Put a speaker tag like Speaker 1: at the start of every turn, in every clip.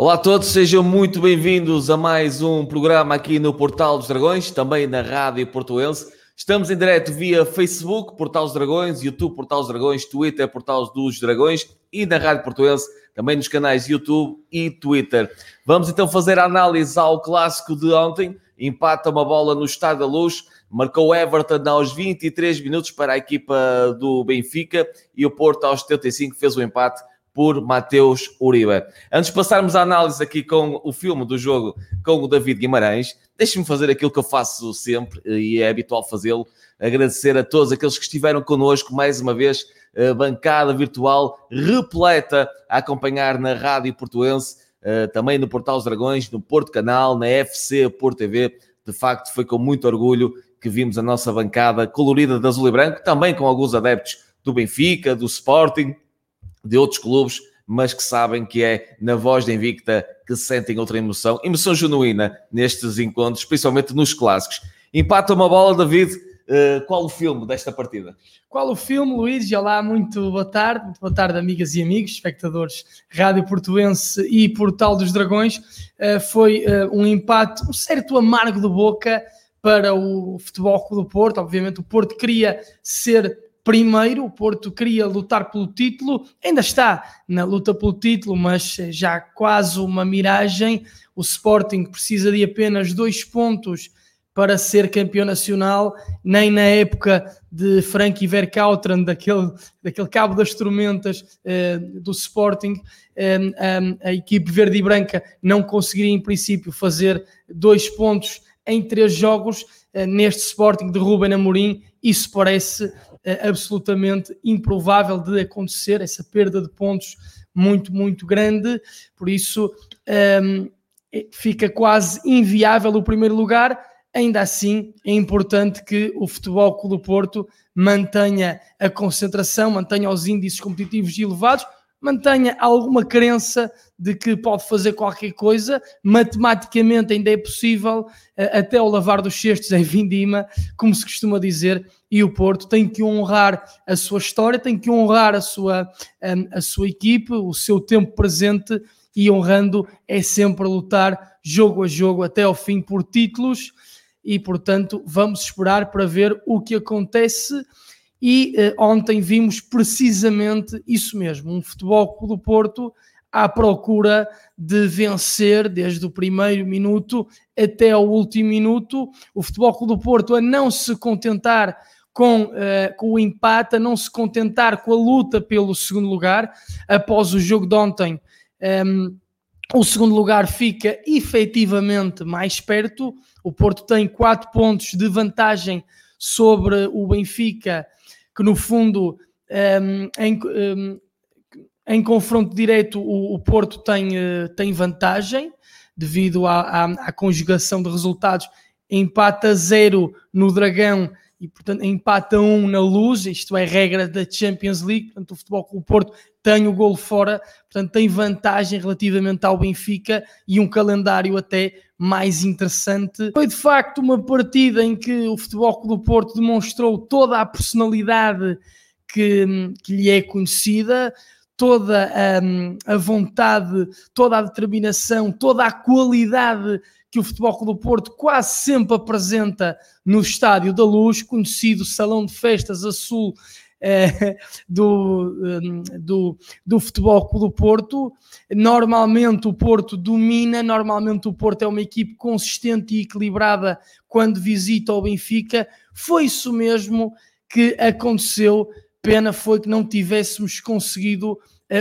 Speaker 1: Olá a todos, sejam muito bem-vindos a mais um programa aqui no Portal dos Dragões, também na Rádio Portuense. Estamos em direto via Facebook, Portal dos Dragões, YouTube, Portal dos Dragões, Twitter, Portal dos Dragões e na Rádio Portuense, também nos canais YouTube e Twitter. Vamos então fazer a análise ao clássico de ontem. Empata uma bola no Estado da Luz, marcou Everton aos 23 minutos para a equipa do Benfica e o Porto aos 75 fez o empate por Mateus Uribe. Antes de passarmos à análise aqui com o filme do jogo com o David Guimarães, deixe-me fazer aquilo que eu faço sempre e é habitual fazê-lo, agradecer a todos aqueles que estiveram connosco mais uma vez, bancada virtual repleta a acompanhar na Rádio Portuense, também no Portal dos Dragões, no Porto Canal, na FC Porto TV. De facto, foi com muito orgulho que vimos a nossa bancada colorida de azul e branco, também com alguns adeptos do Benfica, do Sporting, de outros clubes, mas que sabem que é na voz da Invicta que sentem outra emoção, emoção genuína nestes encontros, principalmente nos clássicos. Empata uma bola, David. Uh, qual o filme desta partida?
Speaker 2: Qual o filme, Luís? Olá, muito boa tarde, muito boa tarde, amigas e amigos, espectadores Rádio Portuense e Portal dos Dragões. Uh, foi uh, um empate, um certo amargo de boca para o Futebol Clube do Porto. Obviamente, o Porto queria ser primeiro, o Porto queria lutar pelo título, ainda está na luta pelo título, mas já quase uma miragem. O Sporting precisa de apenas dois pontos para ser campeão nacional, nem na época de Frankie Verkautren, daquele, daquele cabo das tormentas eh, do Sporting, eh, a, a equipe verde e branca não conseguiria em princípio fazer dois pontos em três jogos eh, neste Sporting de Ruben Amorim, isso parece absolutamente improvável de acontecer, essa perda de pontos muito, muito grande, por isso um, é, fica quase inviável o primeiro lugar. Ainda assim, é importante que o Futebol Clube Porto mantenha a concentração, mantenha os índices competitivos elevados, mantenha alguma crença de que pode fazer qualquer coisa, matematicamente ainda é possível, eh, até o lavar dos cestos em Vindima, como se costuma dizer, e o Porto tem que honrar a sua história, tem que honrar a sua, hum, a sua equipe, o seu tempo presente, e honrando é sempre lutar jogo a jogo até ao fim por títulos, e portanto vamos esperar para ver o que acontece e eh, ontem vimos precisamente isso mesmo: um futebol do Porto à procura de vencer desde o primeiro minuto até o último minuto. O Futebol do Porto a não se contentar com, uh, com o empate, a não se contentar com a luta pelo segundo lugar. Após o jogo de ontem, um, ehm, o segundo lugar fica efetivamente mais perto. O Porto tem quatro pontos de vantagem sobre o Benfica que no fundo um, em, um, em, confronto direto o, o Porto tem, uh, tem vantagem devido à, à, à, conjugação de resultados, empata zero no Dragão e portanto empata um na Luz, isto é regra da Champions League, portanto o Futebol o Porto tem o golo fora, portanto tem vantagem relativamente ao Benfica e um calendário até mais interessante. Foi de facto uma partida em que o Futebol Clube do Porto demonstrou toda a personalidade que, que lhe é conhecida, toda a, a vontade, toda a determinação, toda a qualidade que o Futebol Clube do Porto quase sempre apresenta no Estádio da Luz, conhecido Salão de Festas Azul é, do, hum, do, do Futebol Clube do Porto. Normalmente o Porto domina, normalmente o Porto é uma equipe consistente e equilibrada quando visita o Benfica. Foi isso mesmo que aconteceu. Pena foi que não tivéssemos conseguido uh,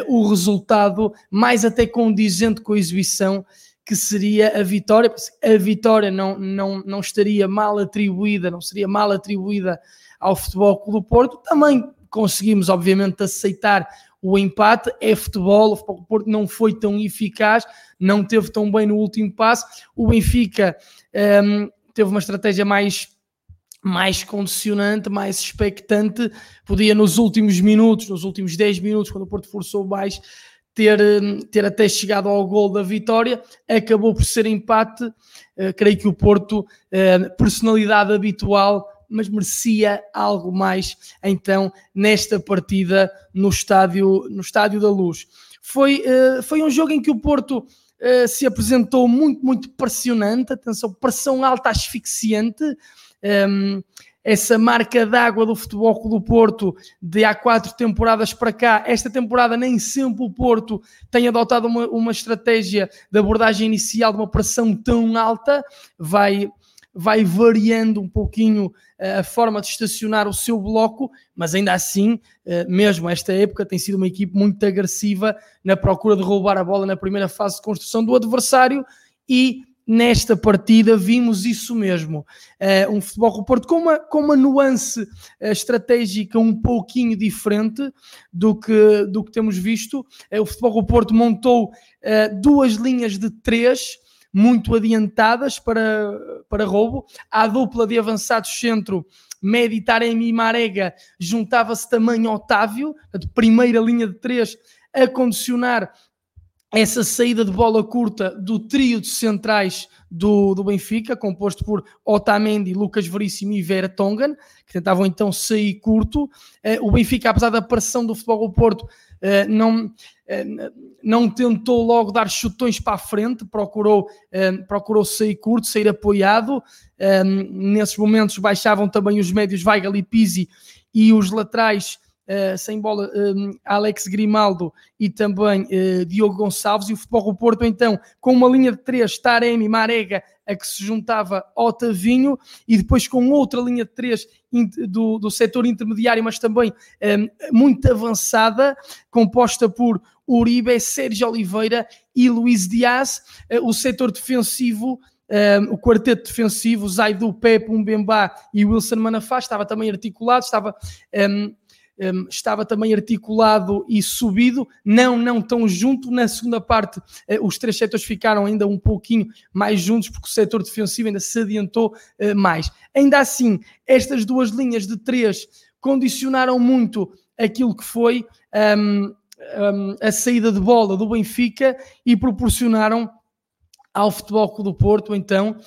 Speaker 2: o resultado mais até condizente com a exibição que seria a vitória. A vitória não, não, não estaria mal atribuída, não seria mal atribuída ao Futebol Clube do Porto. Também conseguimos, obviamente, aceitar o empate. É futebol, o Futebol Porto não foi tão eficaz, não teve tão bem no último passo. O Benfica um, teve uma estratégia mais mais condicionante, mais expectante, podia nos últimos minutos, nos últimos 10 minutos, quando o Porto forçou mais, ter, hum, ter até chegado ao gol da vitória, acabou por ser empate, uh, creio que o Porto, uh, personalidade habitual, mas merecia algo mais então nesta partida no estádio, no estádio da Luz. Foi, uh, foi um jogo em que o Porto uh, se apresentou muito, muito pressionante, atenção, pressão alta asfixiante. Um, ehm, essa marca d'água do Futebol Clube do Porto de há quatro temporadas para cá. Esta temporada nem sempre o Porto tem adotado uma, uma estratégia de abordagem inicial de uma pressão tão alta. Vai, vai variando um pouquinho eh, a forma de estacionar o seu bloco, mas ainda assim, eh, mesmo esta época, tem sido uma equipe muito agressiva na procura de roubar a bola na primeira fase de construção do adversário e nesta partida vimos isso mesmo. Uh, um futebol do Porto com uma, com uma nuance uh, estratégica um pouquinho diferente do que, do que temos visto. Uh, o futebol do Porto montou duas linhas de três muito adiantadas para, para roubo. À dupla de avançados centro, Meditaremi e Marega, juntava-se também Otávio, a primeira linha de três, a condicionar essa saída de bola curta do trio de centrais do, do Benfica, composto por Otamendi, Lucas Veríssimo e Vera Tongan, que tentavam então sair curto. Uh, o Benfica, apesar da pressão do futebol do Porto, uh, não, uh, não tentou logo dar chutões para a frente, procurou, procurou sair curto, sair apoiado. nesses momentos baixavam também os médios Weigl e Pizzi e os laterais sem bola, um, Alex Grimaldo e também uh, Diogo Gonçalves. E o Futebol do Porto, então, com uma linha de três, Taremi, Marega, a que se juntava Otavinho, e depois com outra linha de três do, do setor intermediário, mas também um, muito avançada, composta por Uribe, Sérgio Oliveira e Luiz Dias. Uh, o setor defensivo. Um, o quarteto defensivo, Zaidu, Pepe, Mbemba e Wilson Manafá, estava também articulado, estava um, um, estava também articulado e subido, não, não tão junto. Na segunda parte, uh, os três setores ficaram ainda um pouquinho mais juntos, porque o setor defensivo ainda se adiantou uh, mais. Ainda assim, estas duas linhas de três condicionaram muito aquilo que foi um, um, a saída de bola do Benfica e proporcionaram ao Futebol Clube do Porto, então,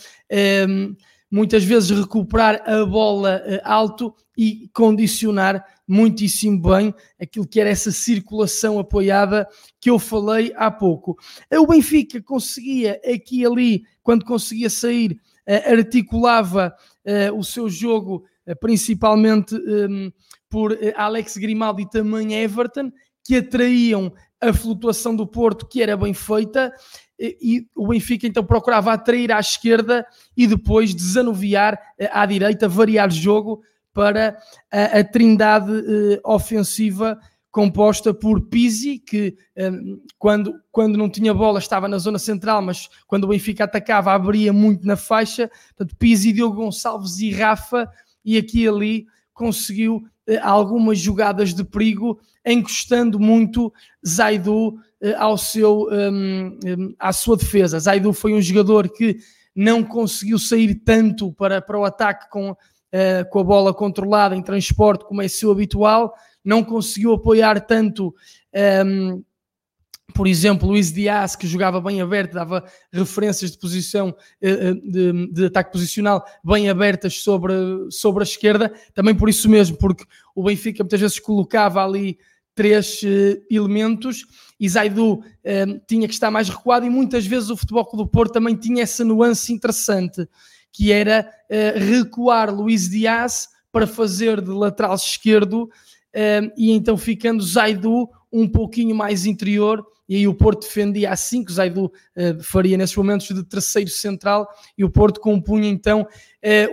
Speaker 2: muitas vezes recuperar a bola uh, alto e condicionar muitíssimo bem aquilo que era essa circulação apoiada que eu falei há pouco. O Benfica conseguia aqui e ali, quando conseguia sair, uh, articulava uh, o seu jogo principalmente um, por Alex Grimaldi e também Everton, que atraíam a flutuação do Porto, que era bem feita, e o Benfica então procurava atrair à esquerda e depois desanuviar eh, à direita, variar jogo para a, a trindade uh, ofensiva composta por Pizzi, que um, quando, quando não tinha bola estava na zona central, mas quando o Benfica atacava abria muito na faixa. Portanto, Pizzi, Diogo Gonçalves e Rafa, e aqui e ali conseguiu algumas jogadas de perigo, encostando muito Zaidu eh, ao seu, um, hum, à sua defesa. Zaidu foi um jogador que não conseguiu sair tanto para, para o ataque com, uh, com a bola controlada em transporte como é seu habitual, não conseguiu apoiar tanto. Um, por exemplo, Luiz Dias, que jogava bem aberto, dava referências de posição eh, de, de, ataque posicional bem abertas sobre, sobre a esquerda, também por isso mesmo, porque o Benfica muitas vezes colocava ali três uh, elementos. E Zaidu uh, tinha que estar mais recuado e muitas vezes o Futebol do Porto também tinha essa nuance interessante que era uh, recuar Luís Dias para fazer de lateral esquerdo e então ficando Zaidu um pouquinho mais interior e aí o Porto defendia assim que o Zaidu faria nesses momentos de terceiro central e o Porto compunha então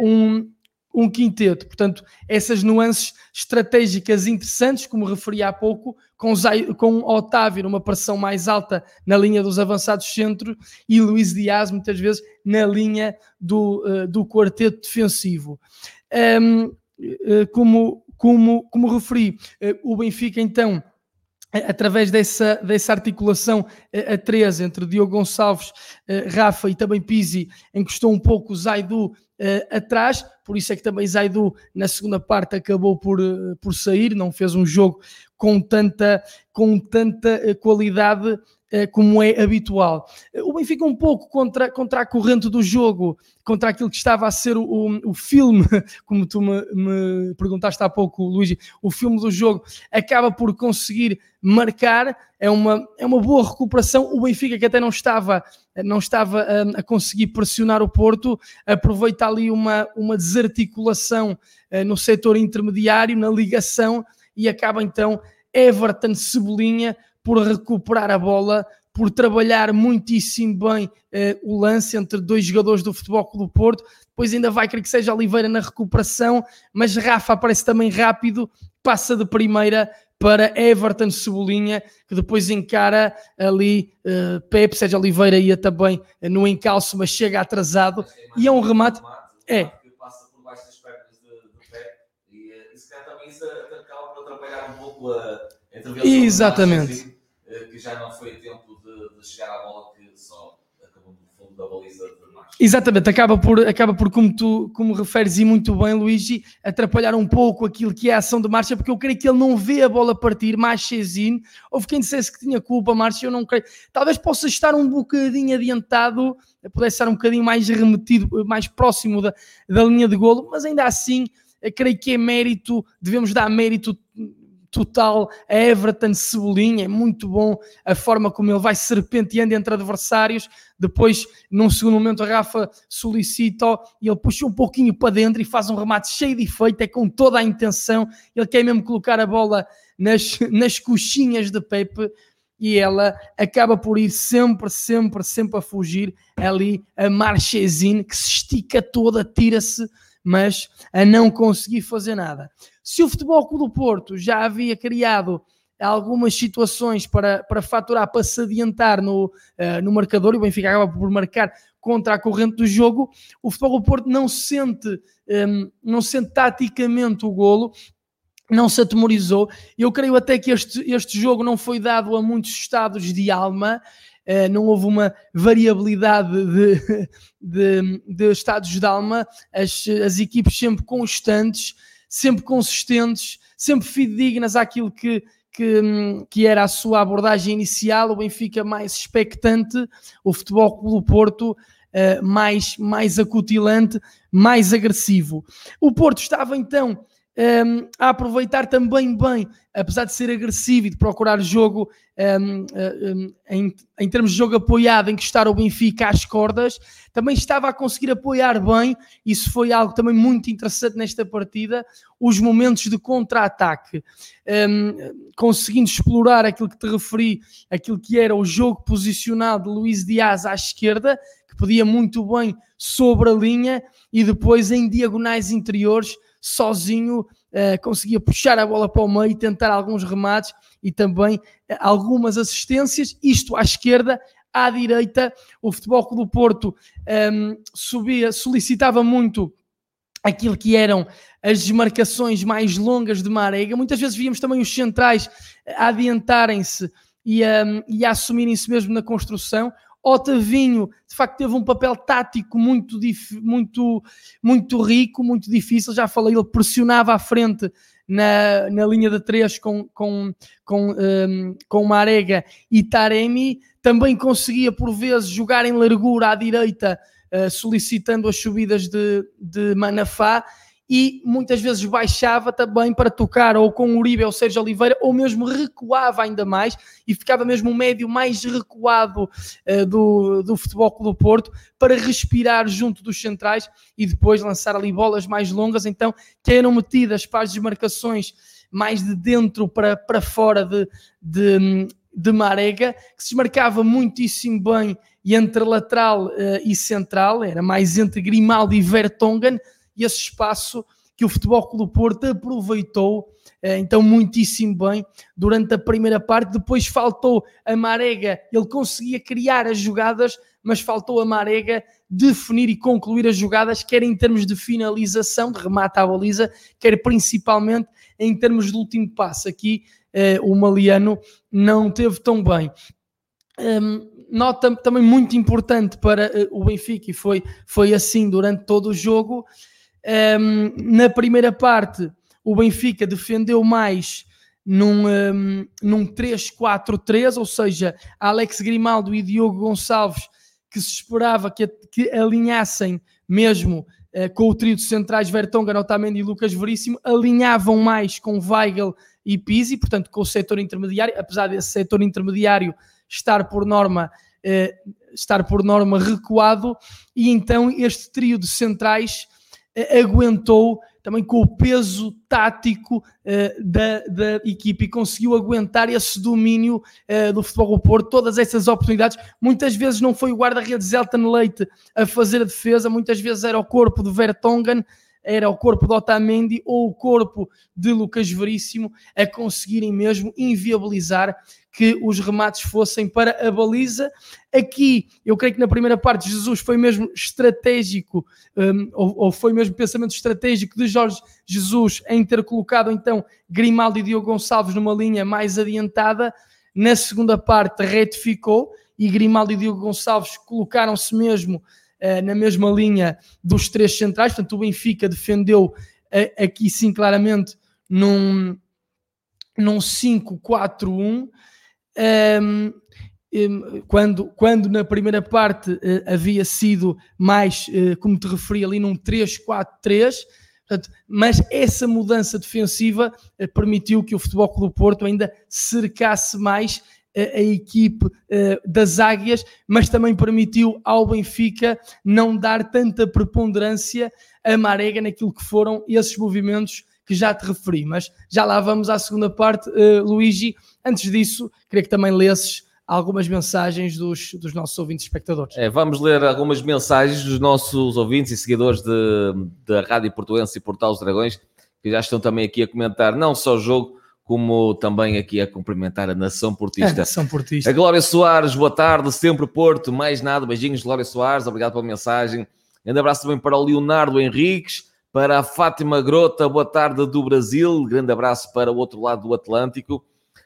Speaker 2: um um quinteto. Portanto, essas nuances estratégicas interessantes, como referi há pouco, com, Zay, com Otávio numa pressão mais alta na linha dos avançados centros e Luís Dias muitas vezes na linha do, uh, do quarteto defensivo. Um, eh, como, como, como referi, uh, o Benfica então através dessa, dessa articulação a, a três entre Diogo Gonçalves, Rafa e também Pizzi, encostou um pouco o Zaidu atrás, por isso é que também Zaidu na segunda parte acabou por, uh, por sair, não fez um jogo com tanta, com tanta uh, qualidade como é habitual. O Benfica um pouco contra, contra a corrente do jogo, contra aquilo que estava a ser o, o, filme, como tu me, me, perguntaste há pouco, Luís, o filme do jogo, acaba por conseguir marcar, é uma, é uma boa recuperação. O Benfica que até não estava, não estava a, a conseguir pressionar o Porto, aproveita ali uma, uma desarticulação no setor intermediário, na ligação, e acaba então Everton Cebolinha por recuperar a bola, por trabalhar muitíssimo bem eh, o lance entre dois jogadores do Futebol Clube do Porto. Depois ainda vai querer que seja Oliveira na recuperação, mas Rafa aparece também rápido, passa de primeira para Everton Cebolinha, que depois encara ali uh, Pepe, Sérgio Oliveira ia também uh, no encalço, mas chega atrasado, e é um remate. É. Que passa por baixo das pernas de, de Pepe, e, uh, e se calhar também isso acaba por atrapalhar um pouco a intervenção. Exatamente que já não foi tempo de, de chegar à bola que só acabou no fundo da baliza de Marcha. Exatamente, acaba por, acaba por como tu como referes e muito bem, Luigi, atrapalhar um pouco aquilo que é a ação de Marcha, porque eu creio que ele não vê a bola partir, Marchezinho, houve quem dissesse que tinha culpa, Marcha, eu não creio, talvez possa estar um bocadinho adiantado, pudesse estar um bocadinho mais remetido, mais próximo da, da linha de golo, mas ainda assim, creio que é mérito, devemos dar mérito total a Everton Cebolinha, é muito bom a forma como ele vai serpenteando entre adversários, depois num segundo momento a Rafa solicita e ele puxa um pouquinho para dentro e faz um remate cheio de efeito, é com toda a intenção, ele quer mesmo colocar a bola nas, nas coxinhas de Pepe e ela acaba por ir sempre, sempre, sempre a fugir ali a Marchesine que se estica toda, tira-se mas a não conseguir fazer nada. Se o Futebol Clube do Porto já havia criado algumas situações para, para faturar, para se adiantar no, uh, no marcador, e o Benfica acaba por marcar contra a corrente do jogo, o Futebol do Porto não sente, um, ehm, não sente taticamente o golo, não se atemorizou. Eu creio até que este, este jogo não foi dado a muitos estados de alma, não houve uma variabilidade de, de, de estados de alma, as, as equipes sempre constantes, sempre consistentes, sempre fidedignas àquilo que, que, que, era a sua abordagem inicial, o Benfica mais expectante, o Futebol pelo Porto uh, mais, mais acutilante, mais agressivo. O Porto estava então um, a aproveitar também bem, apesar de ser agressivo e de procurar jogo um, um, em, em, termos de jogo apoiado, estar o Benfica às cordas, também estava a conseguir apoiar bem. Isso foi algo também muito interessante nesta partida. Os momentos de contra-ataque, conseguindo explorar aquilo que te referi, aquilo que era o jogo posicionado de Luís Dias à esquerda, que podia muito bem sobre a linha e depois em diagonais interiores sozinho uh, conseguia puxar a bola para o meio, tentar alguns remates e também uh, algumas assistências, isto à esquerda, à direita, o Futebol Clube do Porto um, ehm, subia, solicitava muito aquilo que eram as desmarcações mais longas de Marega. Muitas vezes víamos também os centrais a adiantarem-se e a, e a assumirem-se mesmo na construção. Otavinho, de facto, teve um papel tático muito, muito, muito rico, muito difícil. Já falei, ele pressionava à frente na, na linha de três com, com, com, um, com Marega e Taremi. Também conseguia, por vezes, jogar em largura à direita, uh, solicitando as subidas de, de Manafá e muitas vezes baixava também para tocar ou com o Uribe ou Sérgio Oliveira, ou mesmo recuava ainda mais e ficava mesmo um médio mais recuado uh, do, do Futebol Clube do Porto para respirar junto dos centrais e depois lançar ali bolas mais longas, então que eram metidas para as desmarcações mais de dentro para, para fora de, de, de Marega, que se desmarcava muitíssimo bem entre lateral uh, e central, era mais entre Grimaldi e Vertonghen, esse espaço que o Futebol Clube Porto aproveitou eh, então muitíssimo bem durante a primeira parte. Depois faltou a Marega, ele conseguia criar as jogadas, mas faltou a Marega definir e concluir as jogadas, quer em termos de finalização, de remate à baliza, quer principalmente em termos de último passo. Aqui eh, o Maliano não teve tão bem. Um, nota também muito importante para uh, o Benfica, e foi, foi assim durante todo o jogo. Um, na primeira parte, o Benfica defendeu mais num, um, num 3-4-3, ou seja, Alex Grimaldo e Diogo Gonçalves, que se esperava que, que alinhassem mesmo uh, com o trio de centrais Vertonghen, Otamendi e Lucas Veríssimo, alinhavam mais com Weigl e Pizzi, portanto com o setor intermediário, apesar desse setor intermediário estar por norma uh, estar por norma recuado, e então este trio de centrais aguentou também com o peso tático uh, da, da equipe e conseguiu aguentar esse domínio uh, do futebol Porto, todas essas oportunidades. Muitas vezes não foi o guarda-redes Elton Leite a fazer a defesa, muitas vezes era o corpo de Vertonghen, era o corpo de Otamendi ou o corpo de Lucas Veríssimo a conseguirem mesmo inviabilizar que os remates fossem para a baliza. Aqui, eu creio que na primeira parte Jesus foi mesmo estratégico, um, ou, ou, foi mesmo pensamento estratégico de Jorge Jesus em ter colocado então Grimaldo e Diogo Gonçalves numa linha mais adiantada. Na segunda parte retificou e Grimaldo e Diogo Gonçalves colocaram-se mesmo na mesma linha dos três centrais, portanto o Benfica defendeu uh, aqui sim claramente num, num 5-4-1 um, quando, quando na primeira parte uh, havia sido mais, uh, como te referi ali, num 3-4-3, mas essa mudança defensiva permitiu que o Futebol Clube do Porto ainda cercasse mais a equipe das Águias, mas também permitiu ao Benfica não dar tanta preponderância a Marega naquilo que foram esses movimentos que já te referi. Mas já lá vamos à segunda parte, Luigi Antes disso, queria que também lesses algumas mensagens dos, dos nossos ouvintes espectadores.
Speaker 1: É, vamos ler algumas mensagens dos nossos ouvintes e seguidores da Rádio Portuense e Portal dos Dragões, que já estão também aqui a comentar não só o jogo, como também aqui a cumprimentar a Nação Portista. A
Speaker 2: Nação Portista.
Speaker 1: A Glória Soares, boa tarde, sempre Porto, mais nada, beijinhos Glória Soares, obrigado pela mensagem. Um abraço também para o Leonardo Henriques, para a Fátima Grota, boa tarde do Brasil, grande abraço para o outro lado do Atlântico.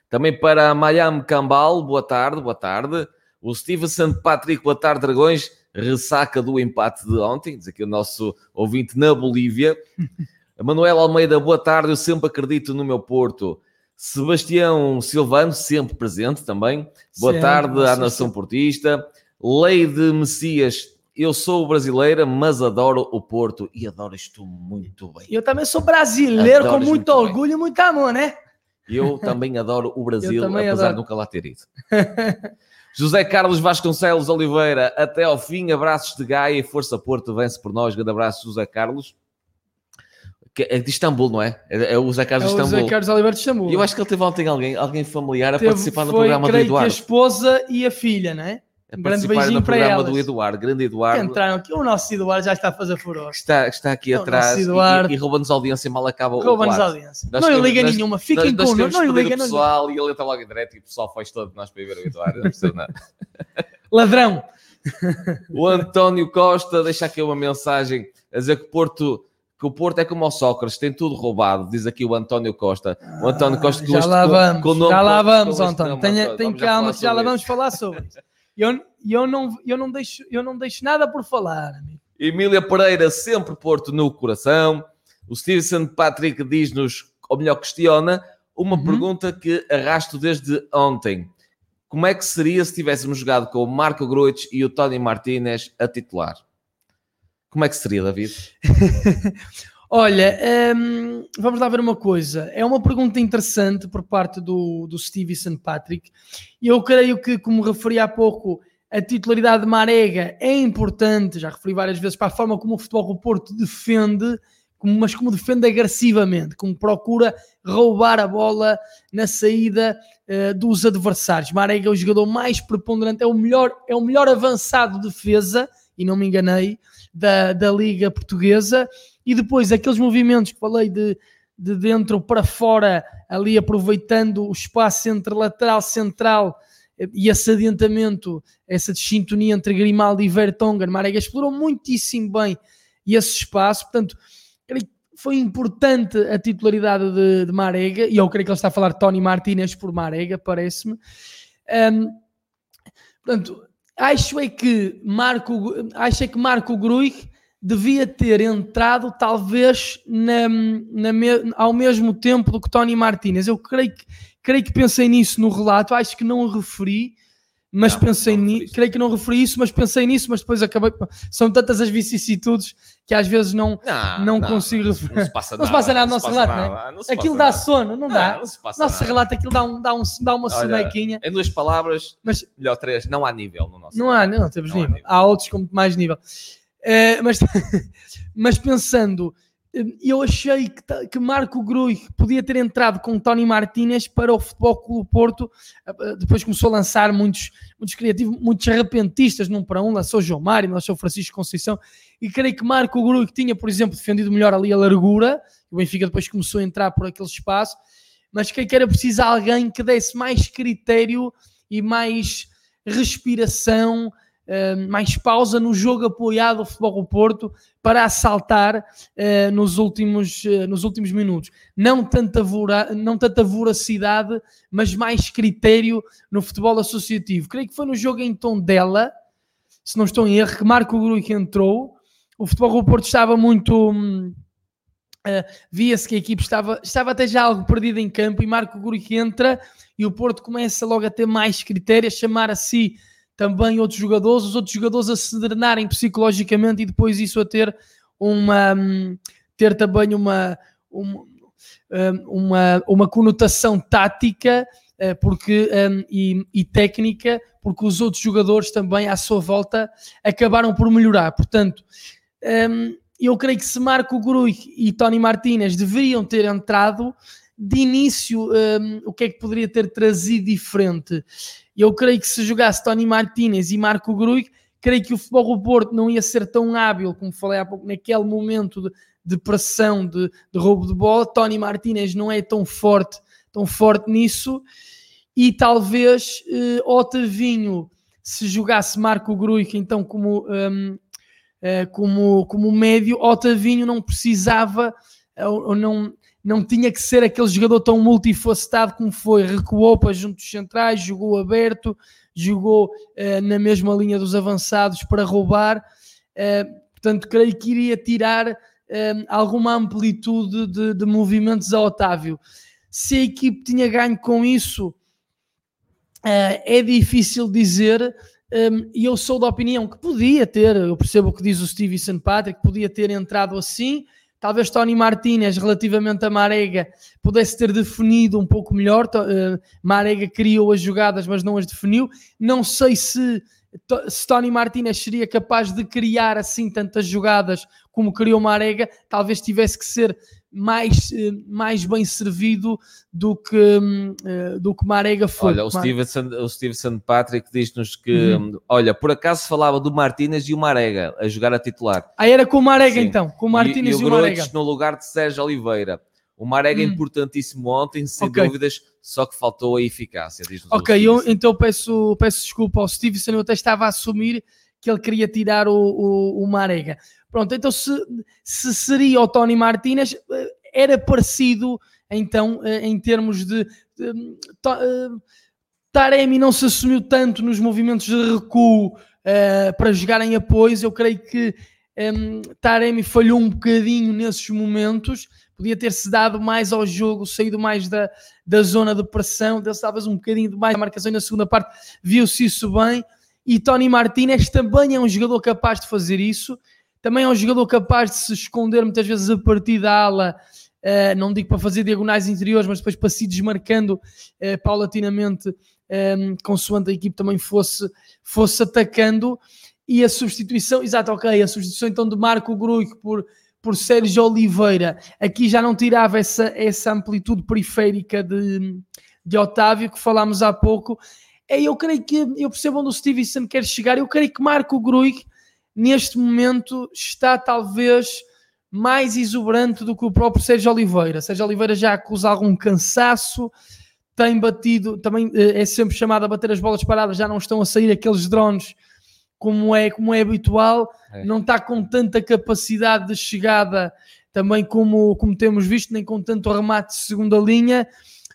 Speaker 1: Também para a Mayam Cambal, boa tarde, boa tarde. O Stevenson Patrick, boa tarde, Dragões. Ressaca do empate de ontem, diz aqui o nosso ouvinte na Bolívia. Manuel Almeida, boa tarde. Eu sempre acredito no meu Porto. Sebastião Silvano, sempre presente também. Boa tarde à Nação Portista. Leide Messias, eu sou brasileira, mas adoro o Porto e adoro isto muito bem.
Speaker 2: Eu também sou brasileiro com muito orgulho bem. e muito amor, né?
Speaker 1: Eu também adoro o Brasil, apesar adoro. de nunca lá ter ido. José Carlos Vasconcelos Oliveira, até ao fim, abraços de Gaia e Força Porto, vence por nós. Grande abraço, José Carlos. É de Istambul, não é? É, o José Carlos
Speaker 2: é
Speaker 1: de Istambul.
Speaker 2: José Carlos Oliveira de Istambul.
Speaker 1: Eu acho que ele teve ontem alguém, alguém familiar a teve, participar no foi, programa do Eduardo.
Speaker 2: Que a esposa e a filha, não é?
Speaker 1: a um grande beijinho no para programa elas. do Eduardo, grande Eduardo.
Speaker 2: entraram aqui, o nosso Eduardo já está a fazer furor.
Speaker 1: Está, está aqui o atrás Eduardo. e, e rouba-nos audiência mal acaba
Speaker 2: o Rouba-nos audiência. Nós não liga nenhuma, fiquem nós, não lhe liga
Speaker 1: o pessoal e ele está logo em direto e o pessoal faz todo nós para ir ver o Eduardo, não nada.
Speaker 2: Ladrão!
Speaker 1: o António Costa deixa aqui uma mensagem a dizer que Porto que o Porto é como o Sócrates, tem tudo roubado, diz aqui o António Costa. O António Costa
Speaker 2: ah, já, lá vamos, com, com já lá vamos, António. Tenha, calma, já lá vamos falar sobre isso. Eu, eu, não, eu, não deixo, eu não deixo nada por falar. Amigo.
Speaker 1: Emília Pereira, sempre Porto no coração. O Stevenson Patrick diz-nos, ou melhor, questiona, uma uhum. pergunta que arrasto desde ontem. Como é que seria se tivéssemos jogado com o Marco Gruitch e o Tony Martinez a titular? Como é que seria, David?
Speaker 2: Olha, um, vamos lá ver uma coisa. É uma pergunta interessante por parte do, do Stevenson Patrick. E eu creio que, como referi há pouco, a titularidade de Marega é importante. Já referi várias vezes para a forma como o futebol do Porto defende, mas como defende agressivamente, como procura roubar a bola na saída uh, dos adversários. Marega é o jogador mais preponderante, é o melhor, é o melhor avançado de defesa, e não me enganei, da, da Liga Portuguesa e depois aqueles movimentos que falei de, de dentro para fora, ali aproveitando o espaço entre lateral central e esse adiantamento, essa sintonia entre Grimaldi e Vertonghen, Marega explorou muitíssimo bem esse espaço, portanto, foi importante a titularidade de, de Marega, e eu creio que ele está a falar Tony Martinez por Marega, parece-me. Um, portanto, acho é que Marco, acho é que Marco Gruig devia ter entrado talvez na, na, ao mesmo tempo do que Tony Martinez. Eu creio que, creio que pensei nisso no relato, acho que não o referi, mas não, pensei nisso, creio que não referi isso, mas pensei nisso, mas depois acabei. São tantas as vicissitudes que às vezes não, não, não, não consigo referir. Não se passa nada, não se passa nada no nosso relato, nada, não é? Aquilo dá nada. sono, não dá. Não, nosso nada. relato, aquilo dá, um, dá, um, dá uma sonequinha.
Speaker 1: Em duas palavras, mas, melhor três, não há nível no nosso
Speaker 2: Não há, não, temos nível. Há, nível. há outros com mais nível. Uh, mas, mas pensando eu achei que, que Marco Grui podia ter entrado com Tony Martinez para o Futebol Clube Porto, eh, depois começou a lançar muitos, muitos criativos, muitos repentistas num para um, lançou João Mário, lançou Francisco Conceição, e creio que Marco Grui, que tinha, por exemplo, defendido melhor ali a largura, o Benfica depois começou a entrar por aquele espaço, mas creio que era preciso alguém que desse mais critério e mais respiração, uh, mais pausa no jogo apoiado ao Futebol do Porto para assaltar uh, nos, últimos, uh, nos últimos minutos. Não tanta, vora, não tanta voracidade, mas mais critério no futebol associativo. Creio que foi no jogo em Tondela, se não estou em erro, que Marco Gruy entrou. O Futebol do Porto estava muito... Uh, via-se que a equipe estava, estava até já algo perdida em campo e Marco Guri entra e o Porto começa logo a ter mais critérios, chamar a si também outros jogadores, os outros jogadores a se drenarem psicologicamente e depois isso a ter uma hum, ter também uma, uma, hum, uma, uma conotação tática eh, porque, um, e, e, técnica, porque os outros jogadores também à sua volta acabaram por melhorar. Portanto, eu creio que se Marco Grui e Tony Martinez deveriam ter entrado de início, um, o que é que poderia ter trazido diferente? Eu creio que se jogasse Tony Martinez e Marco Gruig, creio que o futebol do Porto não ia ser tão hábil, como falei há pouco, naquele momento de, de pressão, de, de, roubo de bola. Tony Martinez não é tão forte, tão forte nisso. E talvez eh, Otavinho, se jogasse Marco Gruig, então como, um, eh, como, como médio, Otavinho não precisava ou não não tinha que ser aquele jogador tão multifacetado como foi. Recuou para junto dos centrais, jogou aberto, jogou uh, na mesma linha dos avançados para roubar. Uh, portanto, creio que iria tirar uh, alguma amplitude de, de, movimentos a Otávio. Se a equipe tinha ganho com isso, é difícil dizer. E eu sou da opinião que podia ter, eu percebo o que diz o Steve St. Patrick, podia ter entrado assim, Talvez Tony Martinez, relativamente a Marega, pudesse ter definido um pouco melhor. Uh, Marega criou as jogadas, mas não as definiu. Não sei se, se Tony Martinez seria capaz de criar assim tantas jogadas como criou Marega. Talvez tivesse que ser mais, eh, mais bem servido do que, hum, eh, do que Marega foi.
Speaker 1: Olha, o Stevenson, o Stevenson Patrick diz-nos que, uhum. olha, por acaso falava do Martínez e o Marega a jogar a titular.
Speaker 2: Ah, era com o Marega Sim. então, com o Martínez e, e, o, o Marega.
Speaker 1: no lugar de Sérgio Oliveira. O Marega é hum. importantíssimo ontem, sem okay. dúvidas, só que faltou a eficácia.
Speaker 2: Ok, eu então peço, peço desculpa ao Stevenson, eu até estava a assumir que ele queria tirar o, o, o Marega. Pronto, então se, se seria o Tony Martinez, eh, era parecido então eh, em termos de, de, de eh, Taremi não se assumiu tanto nos movimentos de recuo uh, para jogar em apoios. Eu creio que um, Taremi falhou um bocadinho nesses momentos. Podia ter-se dado mais ao jogo, saído mais da, da zona de pressão, deu-se talvez um bocadinho mais a marcação na segunda parte, viu-se isso bem. E Tony Martinez também é um jogador capaz de fazer isso. Também é um jogador capaz de se esconder muitas vezes a partir da ala, uh, não digo para fazer diagonais interiores, mas depois para se desmarcando uh, paulatinamente, um, ehm, consoante a equipe também fosse, fosse atacando. E a substituição, exato, ok, a substituição então de Marco Gruico por, por Sérgio Oliveira, aqui já não tirava essa, essa amplitude periférica de, de Otávio, que falámos há pouco. É, eu creio que, eu percebo onde o Stevenson quer chegar, eu creio que Marco Gruico neste momento está talvez mais exuberante do que o próprio Sérgio Oliveira. Sérgio Oliveira já acusa algum cansaço, tem batido, também eh, é sempre chamado a bater as bolas paradas, já não estão a sair aqueles drones como é, como é habitual, é. não está com tanta capacidade de chegada também como, como temos visto, nem com tanto remate de segunda linha.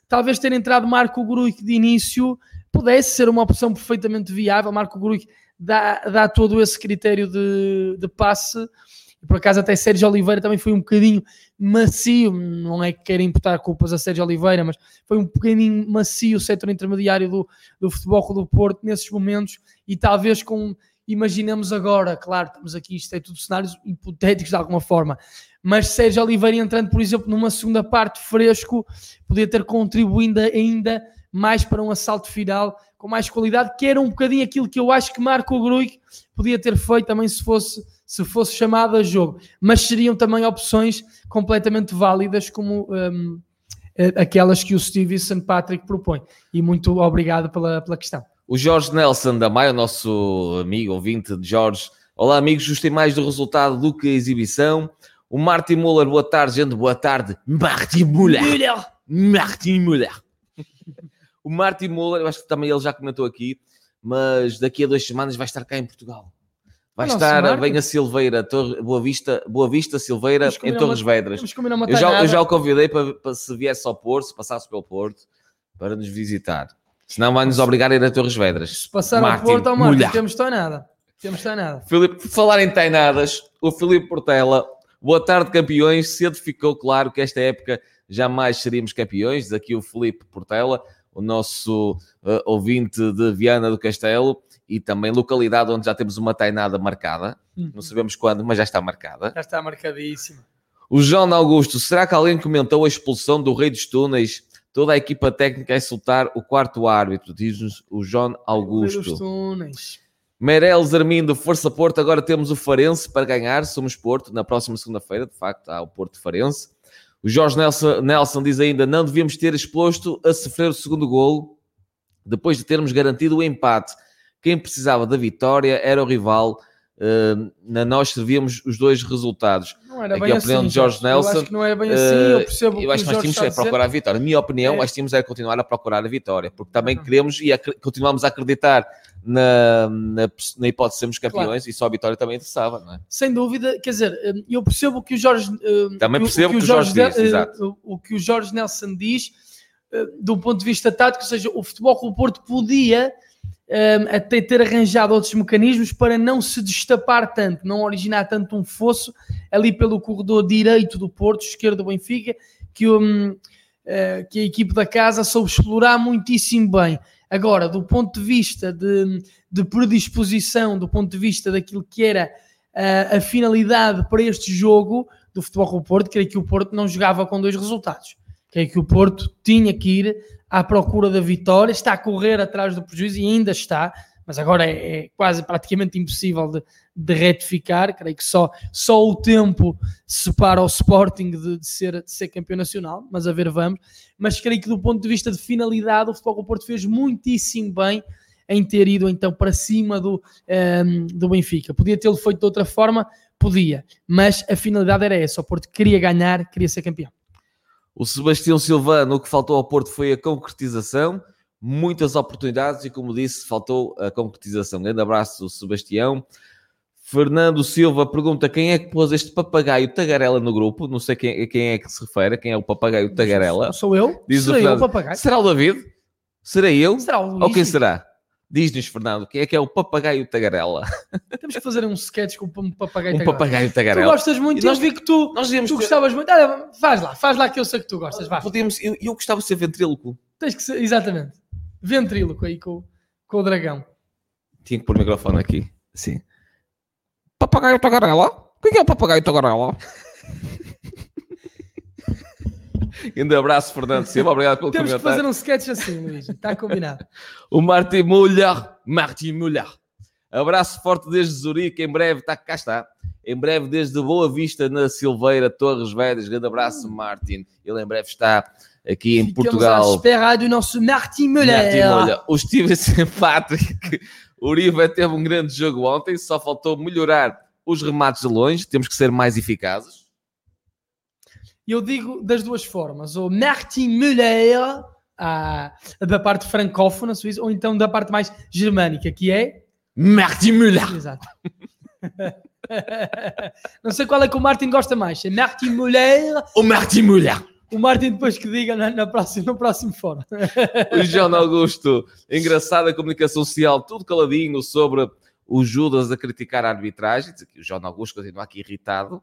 Speaker 2: Talvez ter entrado Marco Gruic de início pudesse ser uma opção perfeitamente viável. Marco Gruig dá, dá todo esse critério de, de passe. Por acaso até Sérgio Oliveira também foi um bocadinho macio, não é que queira imputar culpas a Sérgio Oliveira, mas foi um bocadinho macio o setor intermediário do, do futebol do Porto nesses momentos e talvez com, imaginemos agora, claro, estamos aqui, isto é tudo cenários hipotéticos de alguma forma, mas Sérgio Oliveira entrando, por exemplo, numa segunda parte fresco, podia ter contribuído ainda mais para um assalto final com mais qualidade, que era um bocadinho aquilo que eu acho que Marco Gruig podia ter feito também se fosse, se fosse chamado a jogo. Mas seriam também opções completamente válidas, como um, aquelas que o Steve St. Patrick propõe. E muito obrigado pela, pela questão.
Speaker 1: O Jorge Nelson da Maia, nosso amigo ouvinte de Jorge. Olá, amigos, gostei mais do resultado do que a exibição. O Martin Muller, boa tarde, gente, boa tarde. Martin Muller. Martin Muller. O Martin Muller, eu acho que também ele já comentou aqui, mas daqui a duas semanas vai estar cá em Portugal. Vai Nossa, estar, Martin. vem a Silveira, Torre, Boa, Vista, Boa Vista, Silveira, em Torres uma, Vedras. Eu já, eu já o convidei para, para se viesse ao Porto, se passasse pelo Porto, para nos visitar. Senão vai nos obrigar a ir a Torres Vedras.
Speaker 2: Se passar Martin, ao Porto, ao Martin, temos nada. Temos nada.
Speaker 1: Filipe, falar em tainadas, o Filipe Portela, boa tarde campeões, cedo ficou claro que esta época jamais seríamos campeões, aqui o Filipe Portela, o nosso uh, ouvinte de Viana do Castelo e também localidade onde já temos uma tainada marcada. Uhum. Não sabemos quando, mas já está marcada.
Speaker 2: Já está marcadíssima.
Speaker 1: O João Augusto, será que alguém comentou a expulsão do Rei dos Túneis? Toda a equipa técnica a insultar o quarto árbitro, diz-nos o João Augusto. Rei dos Túneis. Meireles Armindo, Força Porto, agora temos o Farense para ganhar, somos Porto, na próxima segunda-feira, de facto, há o Porto Farense. O Jorge Nelson, Nelson diz ainda: não devíamos ter exposto a sofrer o segundo golo depois de termos garantido o empate. Quem precisava da vitória era o rival. Uh, na nós servíamos os dois resultados.
Speaker 2: Não era Aqui bem a opinião assim, de Jorge Nelson. Eu acho que não é bem assim. eu percebo
Speaker 1: eu acho que, nós tínhamos que procurar a vitória. Na minha opinião, é. nós tínhamos é continuar a procurar a vitória, porque também uhum. queremos e continuamos a acreditar na, na, na, hipótese de sermos campeões claro. e só a vitória também interessava, não é?
Speaker 2: Sem dúvida, quer dizer, hum, eu percebo que o Jorge
Speaker 1: hum, também percebo o, que o Jorge, Jorge diz,
Speaker 2: o, o, que o Jorge Nelson diz do ponto de vista tático, ou seja, o futebol com o Porto podia um, até ter arranjado outros mecanismos para não se destapar tanto, não originar tanto um fosso ali pelo corredor direito do Porto, esquerdo do Benfica, que, um, uh, que a equipe da casa soube explorar muitíssimo bem. Agora, do ponto de vista de, de predisposição, do ponto de vista daquilo que era a, a finalidade para este jogo do Futebol com o Porto, creio que o Porto não jogava com dois resultados. Creio que o Porto tinha que ir à procura da vitória, está a correr atrás do prejuízo e ainda está, mas agora é, é quase praticamente impossível de, de, retificar. Creio que só, só o tempo separa o Sporting de, de, ser, de ser campeão nacional, mas a ver, vamos. Mas creio que do ponto de vista de finalidade, o Futebol Porto fez muitíssimo bem em ter ido então para cima do, um, ehm, do Benfica. Podia tê-lo feito de outra forma, podia, mas a finalidade era essa: o Porto queria ganhar, queria ser campeão.
Speaker 1: O Sebastião Silvano, o que faltou ao Porto foi a concretização muitas oportunidades e, como disse, faltou a concretização. Grande abraço, Sebastião. Fernando Silva pergunta quem é que pôs este papagaio tagarela no grupo. Não sei quem, quem é que se refere, quem é o papagaio tagarela.
Speaker 2: Sou eu?
Speaker 1: Diz Será o, eu o papagaio? Será o David? Será eu? Será o Luís? Ou quem será? Diz-nos, Fernando, quem é que é o papagaio tagarela?
Speaker 2: Temos que fazer um sketch com um papagaio
Speaker 1: um tagarela. papagaio tagarela.
Speaker 2: Tu gostas muito, nós, eu vi que tu, nós tu gostavas muito. Ah, faz lá, faz lá que eu sei que tu gostas. Vá.
Speaker 1: Podíamos, eu, eu gostava de ser ventríloco.
Speaker 2: Tens que ser, exatamente ventríloco aí com, com o dragão.
Speaker 1: Tinha que pôr o microfone aqui. Sim. Papagaio tagarela? O que é o papagaio tagarela? Grande abraço, Fernando Silva. Obrigado pelo
Speaker 2: Temos
Speaker 1: comentário.
Speaker 2: Temos que fazer um sketch assim, Luís. Está combinado.
Speaker 1: o Martin Mulher. Martin Mulher. Abraço forte desde Zurique. Em breve, está cá está. Em breve, desde Boa Vista, na Silveira, Torres Vedras. Grande abraço, Martin. Ele em breve está aqui em Ficamos Portugal.
Speaker 2: À espera do nosso Martin Müller. Martin
Speaker 1: O Stevenson Patrick Uribe teve um grande jogo ontem, só faltou melhorar os remates de longe, temos que ser mais eficazes.
Speaker 2: Eu digo das duas formas, o Martin Müller ah, da parte francófona suíça, ou então da parte mais germânica, que é
Speaker 1: Martin Müller.
Speaker 2: Exato. Não sei qual é que o Martin gosta mais, é Martin Müller
Speaker 1: ou Martin Müller
Speaker 2: O Martin depois que diga na, na próxima, no próximo fórum.
Speaker 1: O João Augusto, engraçada comunicação social, tudo caladinho sobre o Judas a criticar a arbitragem. Diz aqui o João Augusto continua aqui irritado.